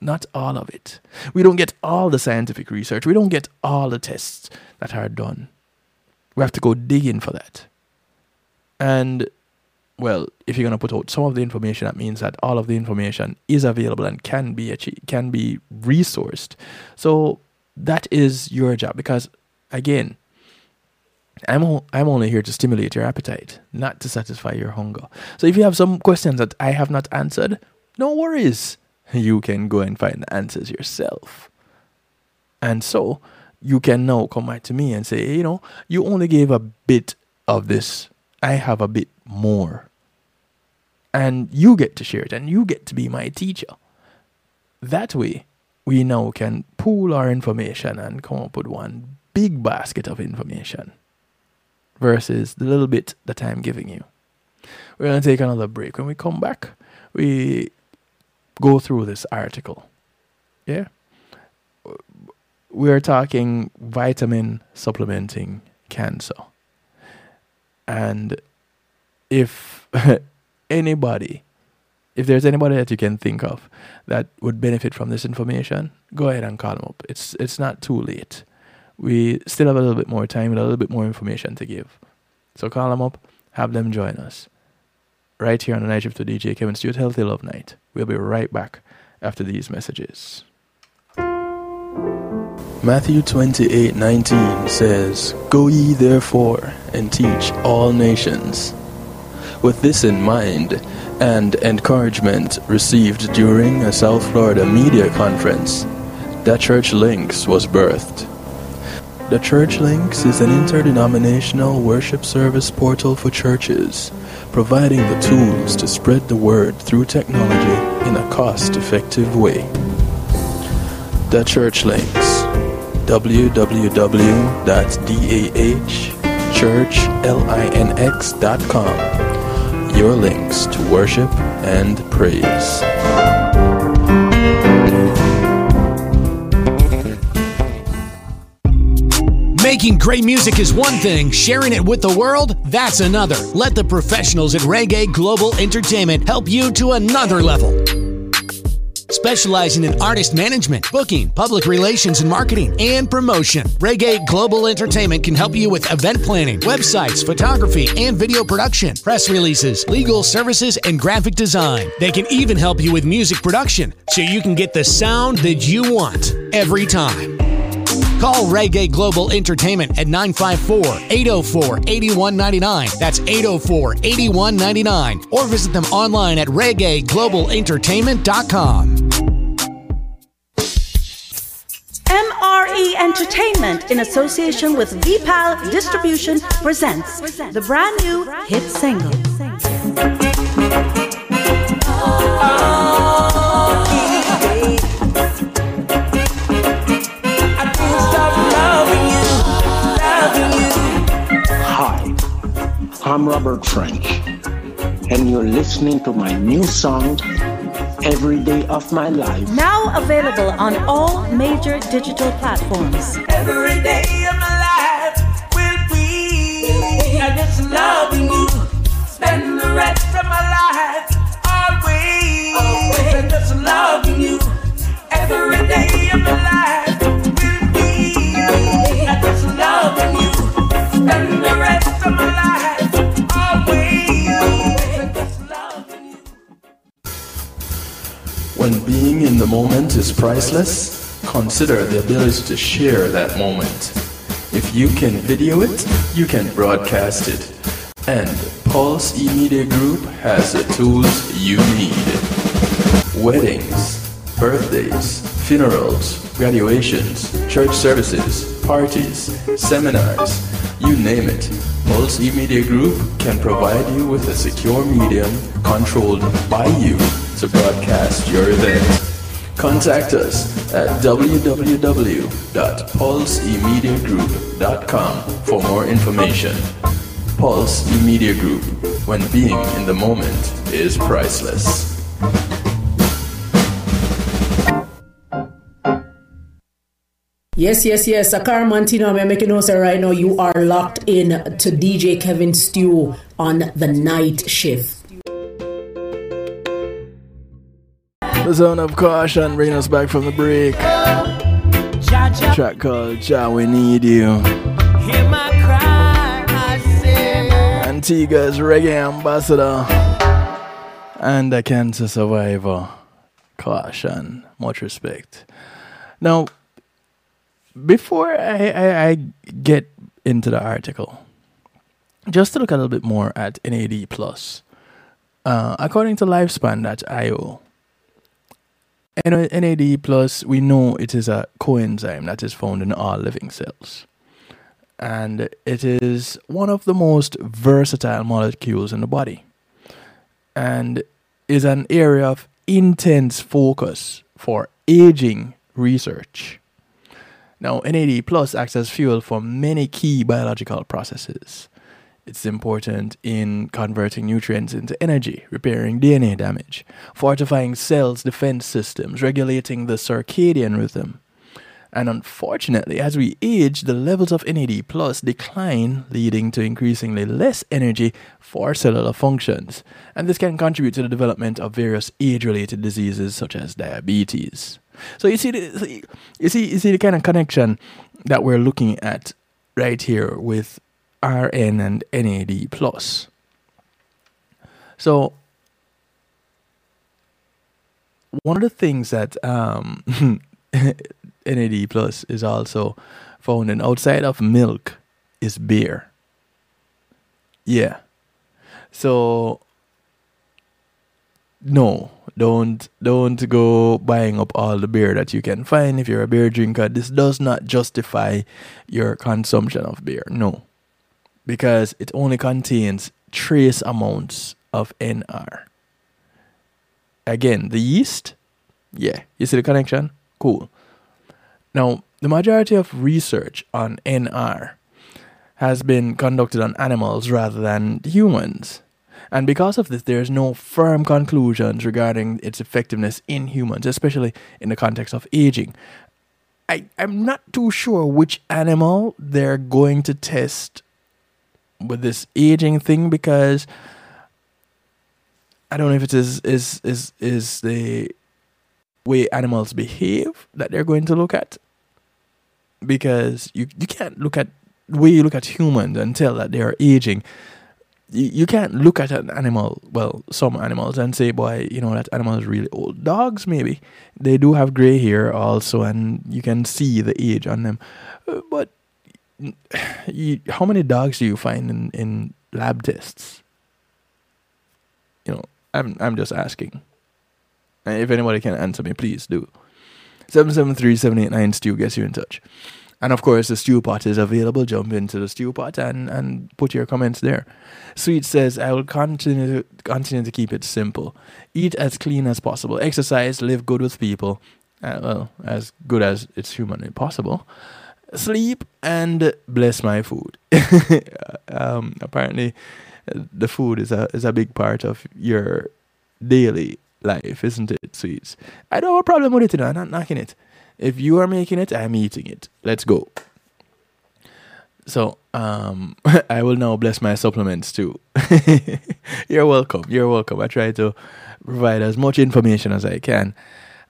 not all of it. We don't get all the scientific research, we don't get all the tests that are done. We have to go digging for that. And well, if you're going to put out some of the information, that means that all of the information is available and can be achieved, can be resourced. So that is your job because, again, I'm o- I'm only here to stimulate your appetite, not to satisfy your hunger. So if you have some questions that I have not answered, no worries. You can go and find the answers yourself. And so you can now come back to me and say, you know, you only gave a bit of this I have a bit more. And you get to share it and you get to be my teacher. That way, we now can pool our information and come up with one big basket of information versus the little bit that I'm giving you. We're going to take another break. When we come back, we go through this article. Yeah? We are talking vitamin supplementing cancer. And if anybody, if there's anybody that you can think of that would benefit from this information, go ahead and call them up. It's it's not too late. We still have a little bit more time and a little bit more information to give. So call them up, have them join us. Right here on the Night Shift to DJ Kevin Stewart Healthy Love Night. We'll be right back after these messages. Matthew 28 19 says, Go ye therefore and teach all nations. With this in mind, and encouragement received during a South Florida media conference, that Church Links was birthed. The Church Links is an interdenominational worship service portal for churches, providing the tools to spread the word through technology in a cost effective way. The Church Links www.dahchurchlinx.com Your links to worship and praise. Making great music is one thing, sharing it with the world, that's another. Let the professionals at Reggae Global Entertainment help you to another level. Specializing in artist management, booking, public relations and marketing, and promotion, Reggae Global Entertainment can help you with event planning, websites, photography, and video production, press releases, legal services, and graphic design. They can even help you with music production so you can get the sound that you want every time. Call Reggae Global Entertainment at 954 804 8199. That's 804 8199. Or visit them online at reggaeglobalentertainment.com. MRE Entertainment, in association with VPAL Distribution, presents the brand new hit single. Hi, I'm Robert French, and you're listening to my new song, Every Day of My Life. Now available on all major digital platforms. Every day of my life will be I just loving you. Spend the rest is priceless, consider the ability to share that moment. If you can video it, you can broadcast it. And Pulse E-Media Group has the tools you need. Weddings, birthdays, funerals, graduations, church services, parties, seminars, you name it. Pulse E-Media Group can provide you with a secure medium controlled by you to broadcast your event. Contact us at www.pulseemediagroup.com for more information. Pulse E-Media Group, when being in the moment is priceless. Yes, yes, yes. Akar Mantino, I'm making notes right now. You are locked in to DJ Kevin Stew on the night shift. The zone of caution bringing us back from the break. Track called Ja We Need You. Hear cry, I. Antigua's reggae ambassador and a cancer survivor. Caution, much respect. Now, before I, I, I get into the article, just to look a little bit more at NAD plus, uh, according to Lifespan.io, NAD plus, we know it is a coenzyme that is found in all living cells. And it is one of the most versatile molecules in the body. And is an area of intense focus for aging research. Now, NAD plus acts as fuel for many key biological processes. It's important in converting nutrients into energy, repairing DNA damage, fortifying cells' defense systems, regulating the circadian rhythm. And unfortunately, as we age, the levels of NAD plus decline, leading to increasingly less energy for cellular functions. And this can contribute to the development of various age-related diseases such as diabetes. So you see, the, you see, you see the kind of connection that we're looking at right here with RN and NAD plus. So one of the things that um, NAD plus is also found in outside of milk is beer. Yeah. So no, don't don't go buying up all the beer that you can find if you're a beer drinker. This does not justify your consumption of beer. No. Because it only contains trace amounts of NR. Again, the yeast, yeah, you see the connection? Cool. Now, the majority of research on NR has been conducted on animals rather than humans. And because of this, there's no firm conclusions regarding its effectiveness in humans, especially in the context of aging. I, I'm not too sure which animal they're going to test with this aging thing because I don't know if it is is is is the way animals behave that they're going to look at. Because you you can't look at the way you look at humans and tell that they are aging you, you can't look at an animal, well, some animals, and say, boy, you know, that animal is really old. Dogs, maybe. They do have gray hair also, and you can see the age on them. Uh, but you, how many dogs do you find in, in lab tests? You know, I'm, I'm just asking. And if anybody can answer me, please do. 773 789 Stew gets you in touch. And of course, the stew pot is available. Jump into the stew pot and, and put your comments there. Sweet says, I will continue to, continue to keep it simple. Eat as clean as possible. Exercise, live good with people. Uh, well, as good as it's humanly possible. Sleep and bless my food. um, apparently, the food is a is a big part of your daily life, isn't it, sweets? I don't have a problem with it, you know, I'm not knocking it. If you are making it, I'm eating it. Let's go. So, um, I will now bless my supplements too. You're welcome. You're welcome. I try to provide as much information as I can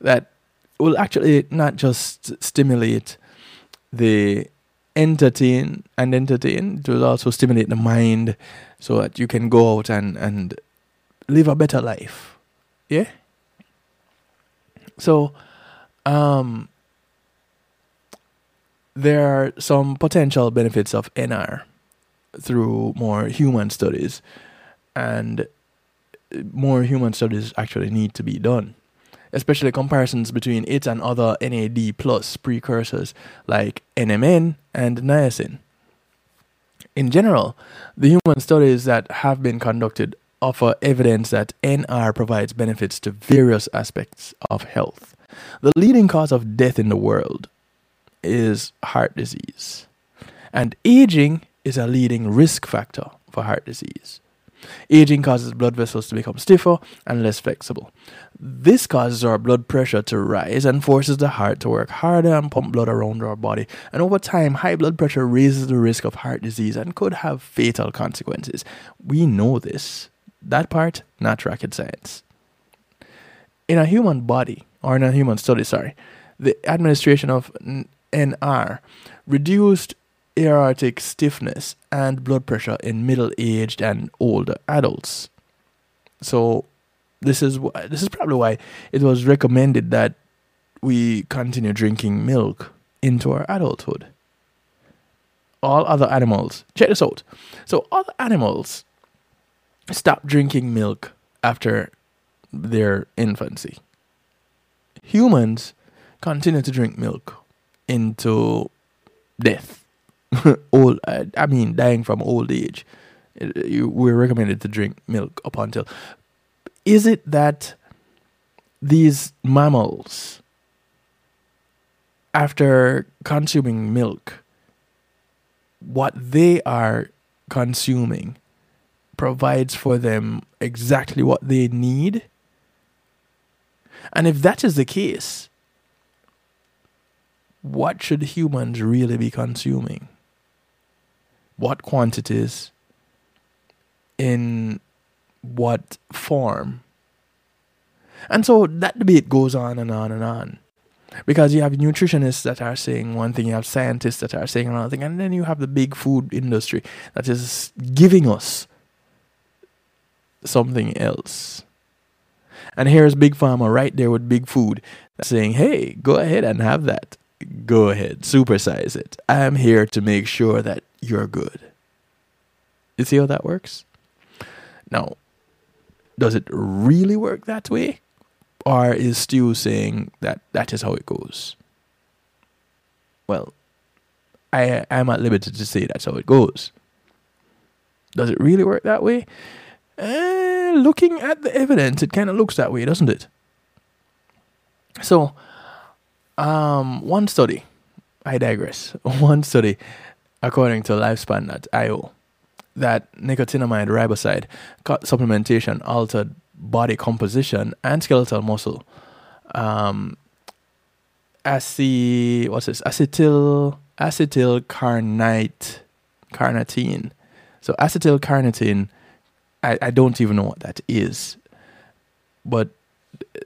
that will actually not just stimulate the entertain and entertain, it also stimulate the mind so that you can go out and, and live a better life. Yeah? So, um, there are some potential benefits of NR through more human studies, and more human studies actually need to be done, especially comparisons between it and other NAD plus precursors like NMN and niacin. In general, the human studies that have been conducted offer evidence that NR provides benefits to various aspects of health. The leading cause of death in the world is heart disease. And aging is a leading risk factor for heart disease. Aging causes blood vessels to become stiffer and less flexible. This causes our blood pressure to rise and forces the heart to work harder and pump blood around our body. And over time, high blood pressure raises the risk of heart disease and could have fatal consequences. We know this. That part, not rocket science. In a human body, or in a human study, sorry, the administration of NR reduced aortic stiffness and blood pressure in middle-aged and older adults. So this is wh- this is probably why it was recommended that we continue drinking milk into our adulthood. All other animals, check this out. So other animals stop drinking milk after their infancy. Humans continue to drink milk into death. old, I mean, dying from old age. We're recommended to drink milk up until. Is it that these mammals, after consuming milk, what they are consuming provides for them exactly what they need? And if that is the case, what should humans really be consuming? What quantities? In what form? And so that debate goes on and on and on. Because you have nutritionists that are saying one thing, you have scientists that are saying another thing, and then you have the big food industry that is giving us something else. And here's Big Pharma right there with Big Food saying, hey, go ahead and have that go ahead, supersize it. I'm here to make sure that you're good. You see how that works? Now, does it really work that way? Or is Stew saying that that is how it goes? Well, I am at liberty to say that's how it goes. Does it really work that way? Uh, looking at the evidence, it kind of looks that way, doesn't it? So, um, one study, I digress. One study, according to Lifespan.io, that nicotinamide riboside supplementation altered body composition and skeletal muscle. Um, aci, what's this? Acetyl acetyl carnite carnitine. So acetyl carnitine, I, I don't even know what that is, but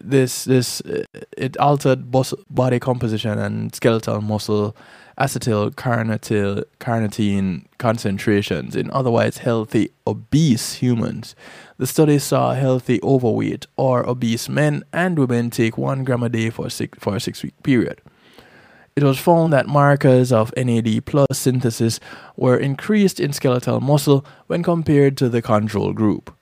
this this uh, it altered body composition and skeletal muscle acetyl carnitine carnitine concentrations in otherwise healthy obese humans. The study saw healthy overweight or obese men and women take one gram a day for six, for a six week period. It was found that markers of NAD plus synthesis were increased in skeletal muscle when compared to the control group.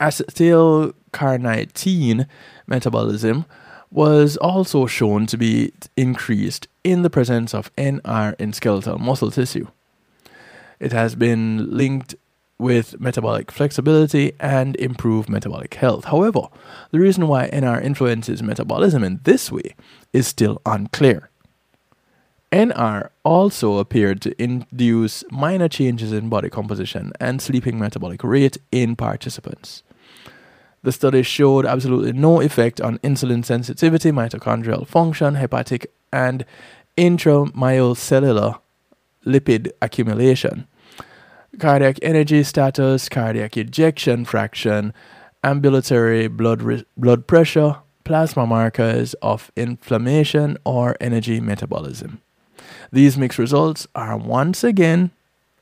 Acetylcarnitine metabolism was also shown to be increased in the presence of NR in skeletal muscle tissue. It has been linked with metabolic flexibility and improved metabolic health. However, the reason why NR influences metabolism in this way is still unclear. NR also appeared to induce minor changes in body composition and sleeping metabolic rate in participants. The study showed absolutely no effect on insulin sensitivity, mitochondrial function, hepatic and intramyocellular lipid accumulation cardiac energy status, cardiac ejection fraction, ambulatory blood, re- blood pressure, plasma markers of inflammation or energy metabolism. These mixed results are once again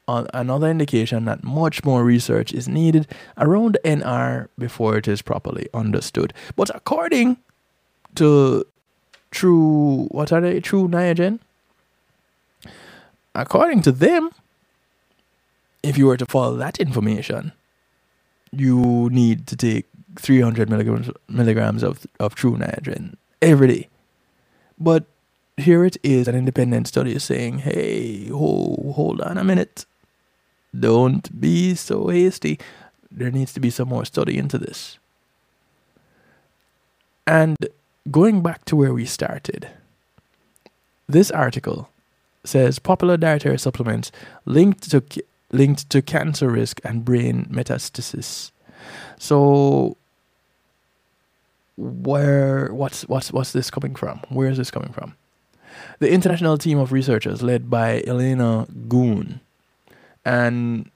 another indication that much more research is needed around NR before it is properly understood. But according to True, what are they? Tru Niagen? According to them, if you were to follow that information, you need to take 300 milligrams, milligrams of, of Tru Niagen every day. But here it is an independent study saying, hey, ho, hold on a minute. Don't be so hasty. There needs to be some more study into this. And going back to where we started, this article says popular dietary supplements linked to linked to cancer risk and brain metastasis. So where what's what's what's this coming from? Where is this coming from? The international team of researchers led by Elena Goun and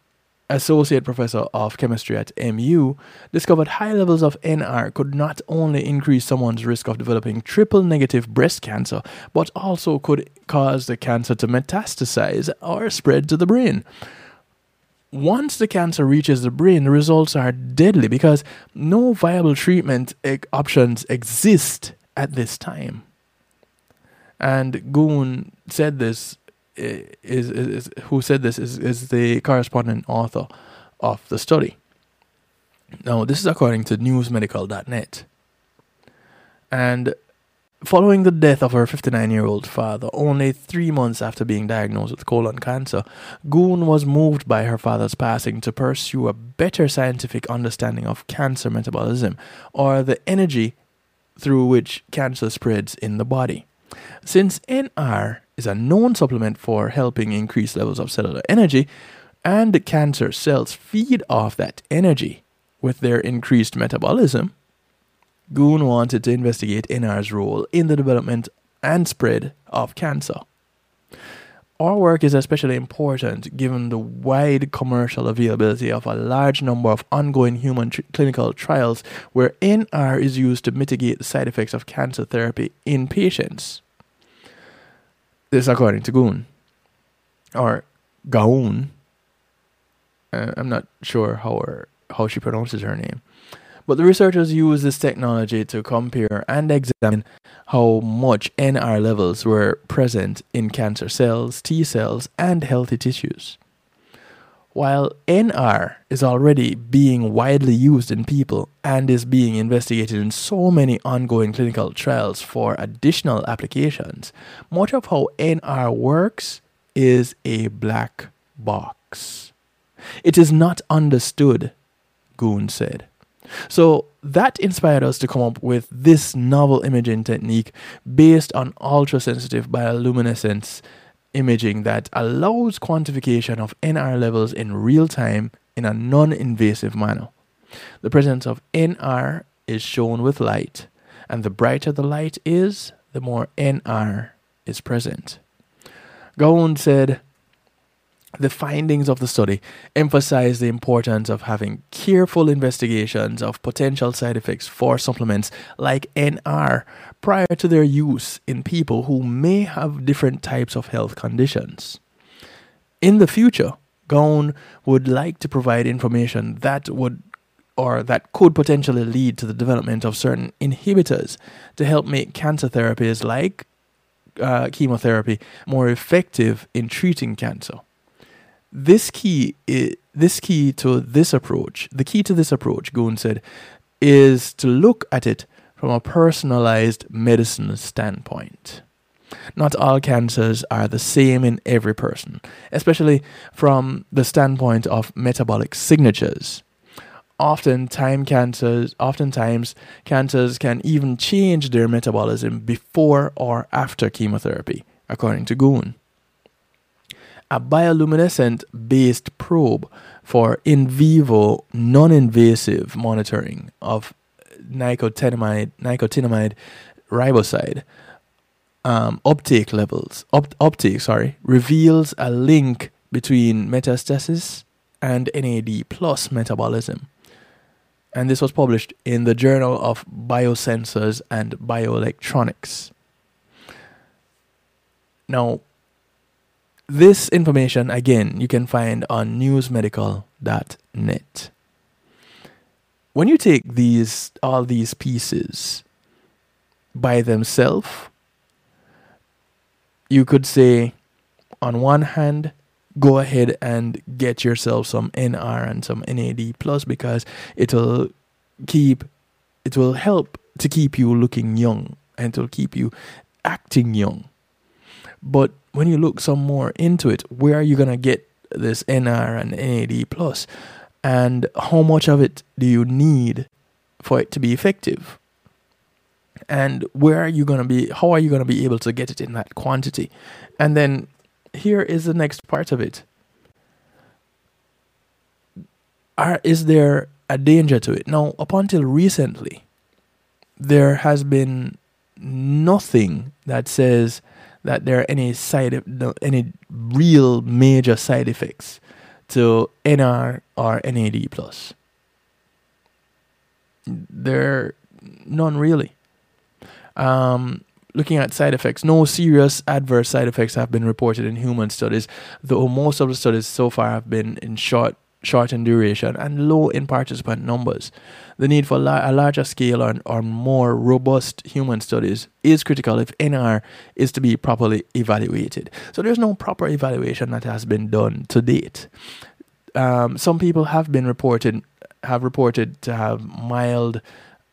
associate professor of chemistry at MU, discovered high levels of NR could not only increase someone's risk of developing triple negative breast cancer, but also could cause the cancer to metastasize or spread to the brain once the cancer reaches the brain, the results are deadly because no viable treatment options exist at this time. And Goun said this is, is, who said this is, is the corresponding author of the study. Now, this is according to newsmedical.net. And Following the death of her 59 year old father, only three months after being diagnosed with colon cancer, Goun was moved by her father's passing to pursue a better scientific understanding of cancer metabolism, or the energy through which cancer spreads in the body. Since NR is a known supplement for helping increase levels of cellular energy, and cancer cells feed off that energy with their increased metabolism, Goun wanted to investigate NR's role in the development and spread of cancer. Our work is especially important given the wide commercial availability of a large number of ongoing human tr- clinical trials where NR is used to mitigate the side effects of cancer therapy in patients. This according to Goun, or Gaun. Uh, I'm not sure how her, how she pronounces her name. But the researchers used this technology to compare and examine how much NR levels were present in cancer cells, T cells, and healthy tissues. While NR is already being widely used in people and is being investigated in so many ongoing clinical trials for additional applications, much of how NR works is a black box. It is not understood, Goun said. So that inspired us to come up with this novel imaging technique based on ultra sensitive bioluminescence imaging that allows quantification of NR levels in real time in a non invasive manner. The presence of NR is shown with light, and the brighter the light is, the more NR is present. Goun said, the findings of the study emphasize the importance of having careful investigations of potential side effects for supplements like NR prior to their use in people who may have different types of health conditions. In the future, Goun would like to provide information that would or that could potentially lead to the development of certain inhibitors to help make cancer therapies like uh, chemotherapy more effective in treating cancer this key this key to this approach, the key to this approach, Goun said, is to look at it from a personalized medicine standpoint. Not all cancers are the same in every person, especially from the standpoint of metabolic signatures. often time cancers, oftentimes cancers can even change their metabolism before or after chemotherapy, according to Goun a bioluminescent based probe for in vivo non invasive monitoring of nicotinamide, nicotinamide riboside um, uptake levels, up, uptake, sorry, reveals a link between metastasis and NAD plus metabolism. And this was published in the Journal of Biosensors and Bioelectronics. Now, this information, again, you can find on newsmedical.net. When you take these all these pieces by themselves, you could say, on one hand, go ahead and get yourself some NR and some NAD plus because it'll keep it will help to keep you looking young and it'll keep you acting young. But when you look some more into it, where are you gonna get this NR and NAD plus, and how much of it do you need for it to be effective? And where are you gonna be? How are you gonna be able to get it in that quantity? And then here is the next part of it. Are, is there a danger to it? Now, up until recently, there has been nothing that says that there are any side any real major side effects to NR or NAD plus. There none really. Um, looking at side effects, no serious adverse side effects have been reported in human studies, though most of the studies so far have been in short short in duration and low in participant numbers. The need for la- a larger scale or, or more robust human studies is critical if NR is to be properly evaluated. So there's no proper evaluation that has been done to date. Um, some people have been reported have reported to have mild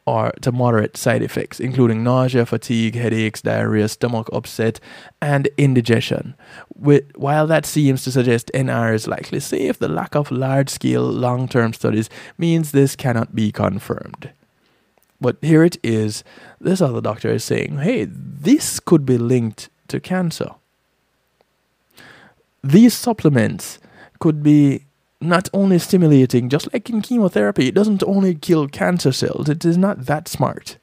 or to moderate side effects, including nausea, fatigue, headaches, diarrhea, stomach upset, and indigestion. With, while that seems to suggest NR is likely safe, the lack of large scale long term studies means this cannot be confirmed. But here it is this other doctor is saying, hey, this could be linked to cancer. These supplements could be not only stimulating, just like in chemotherapy, it doesn't only kill cancer cells, it is not that smart.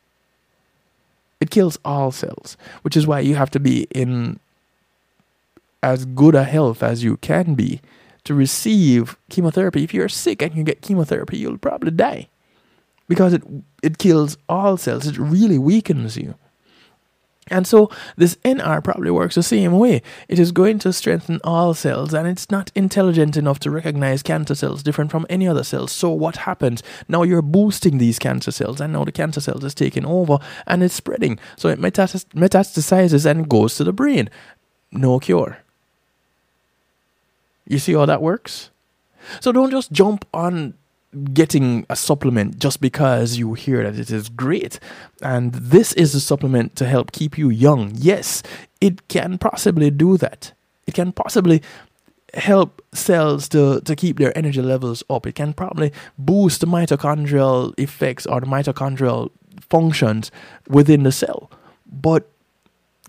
It kills all cells, which is why you have to be in as good a health as you can be to receive chemotherapy. If you're sick and you get chemotherapy, you'll probably die because it it kills all cells. It really weakens you. And so this NR probably works the same way. It is going to strengthen all cells and it's not intelligent enough to recognize cancer cells different from any other cells. So what happens? Now you're boosting these cancer cells and now the cancer cells is taking over and it's spreading. So it metastasizes and goes to the brain. No cure. You see how that works? So don't just jump on getting a supplement just because you hear that it is great. And this is a supplement to help keep you young. Yes, it can possibly do that. It can possibly help cells to, to keep their energy levels up. It can probably boost the mitochondrial effects or the mitochondrial functions within the cell. But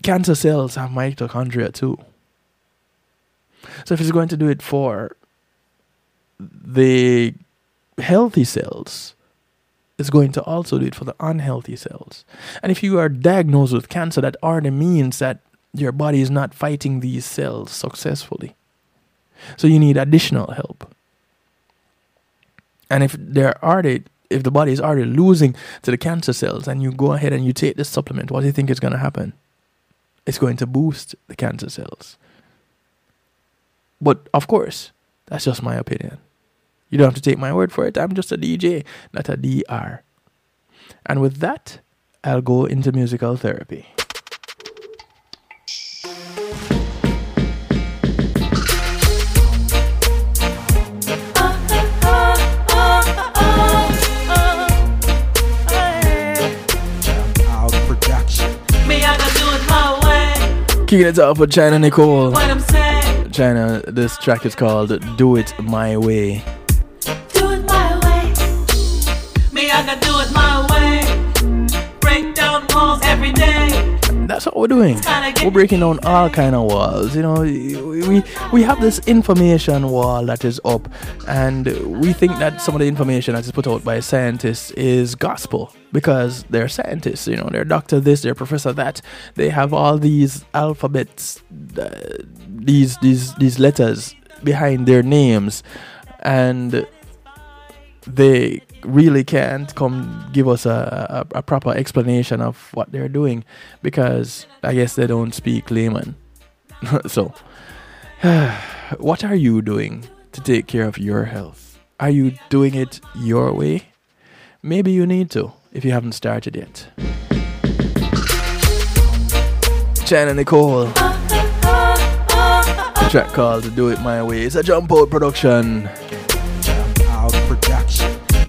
cancer cells have mitochondria too. So if it's going to do it for the healthy cells, is going to also do it for the unhealthy cells. And if you are diagnosed with cancer, that already means that your body is not fighting these cells successfully. So you need additional help. And if they're already if the body is already losing to the cancer cells and you go ahead and you take this supplement, what do you think is going to happen? It's going to boost the cancer cells. But of course, that's just my opinion. You don't have to take my word for it. I'm just a DJ, not a DR. And with that, I'll go into musical therapy. Kicking it off with China Nicole. China, this track is called Do It My Way. Every day. That's what we're doing. We're breaking down all kind of walls. You know, we we have this information wall that is up, and we think that some of the information that is put out by scientists is gospel because they're scientists. You know, they're doctor this, they're professor that. They have all these alphabets, uh, these these these letters behind their names, and they really can't come give us a, a, a, proper explanation of what they're doing because I guess they don't speak layman. so, what are you doing to take care of your health? Are you doing it your way? Maybe you need to if you haven't started yet. China Nicole. A track called Do It My Way. It's a jump out production.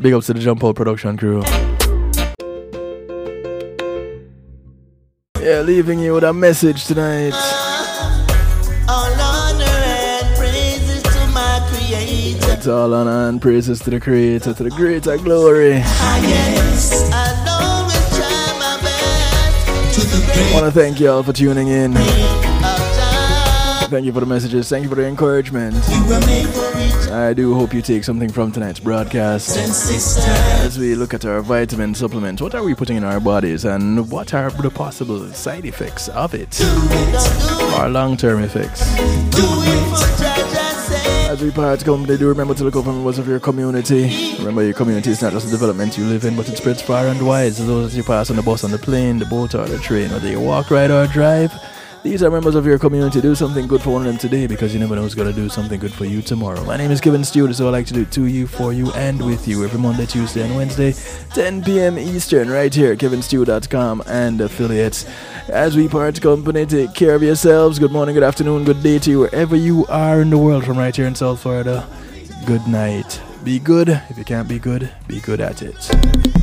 Big ups to the Jump Out production crew. Yeah, leaving you with a message tonight. It's all honor and praises to the Creator, to the greater glory. I want to thank you all for tuning in. Thank you for the messages. Thank you for the encouragement. I do hope you take something from tonight's broadcast as we look at our vitamin supplements. What are we putting in our bodies and what are the possible side effects of it? Our long term effects. As we part company, do remember to look for members of your community. Remember, your community is not just a development you live in, but it spreads far and wide. So those as you pass on the bus, on the plane, the boat, or the train, whether you walk, ride, or drive. These are members of your community. Do something good for one of them today because you never know who's going to do something good for you tomorrow. My name is Kevin Stewart, so I like to do to you, for you, and with you every Monday, Tuesday, and Wednesday, 10 p.m. Eastern, right here at kevinstew.com and affiliates. As we part company, take care of yourselves. Good morning, good afternoon, good day to you, wherever you are in the world from right here in South Florida. Good night. Be good. If you can't be good, be good at it.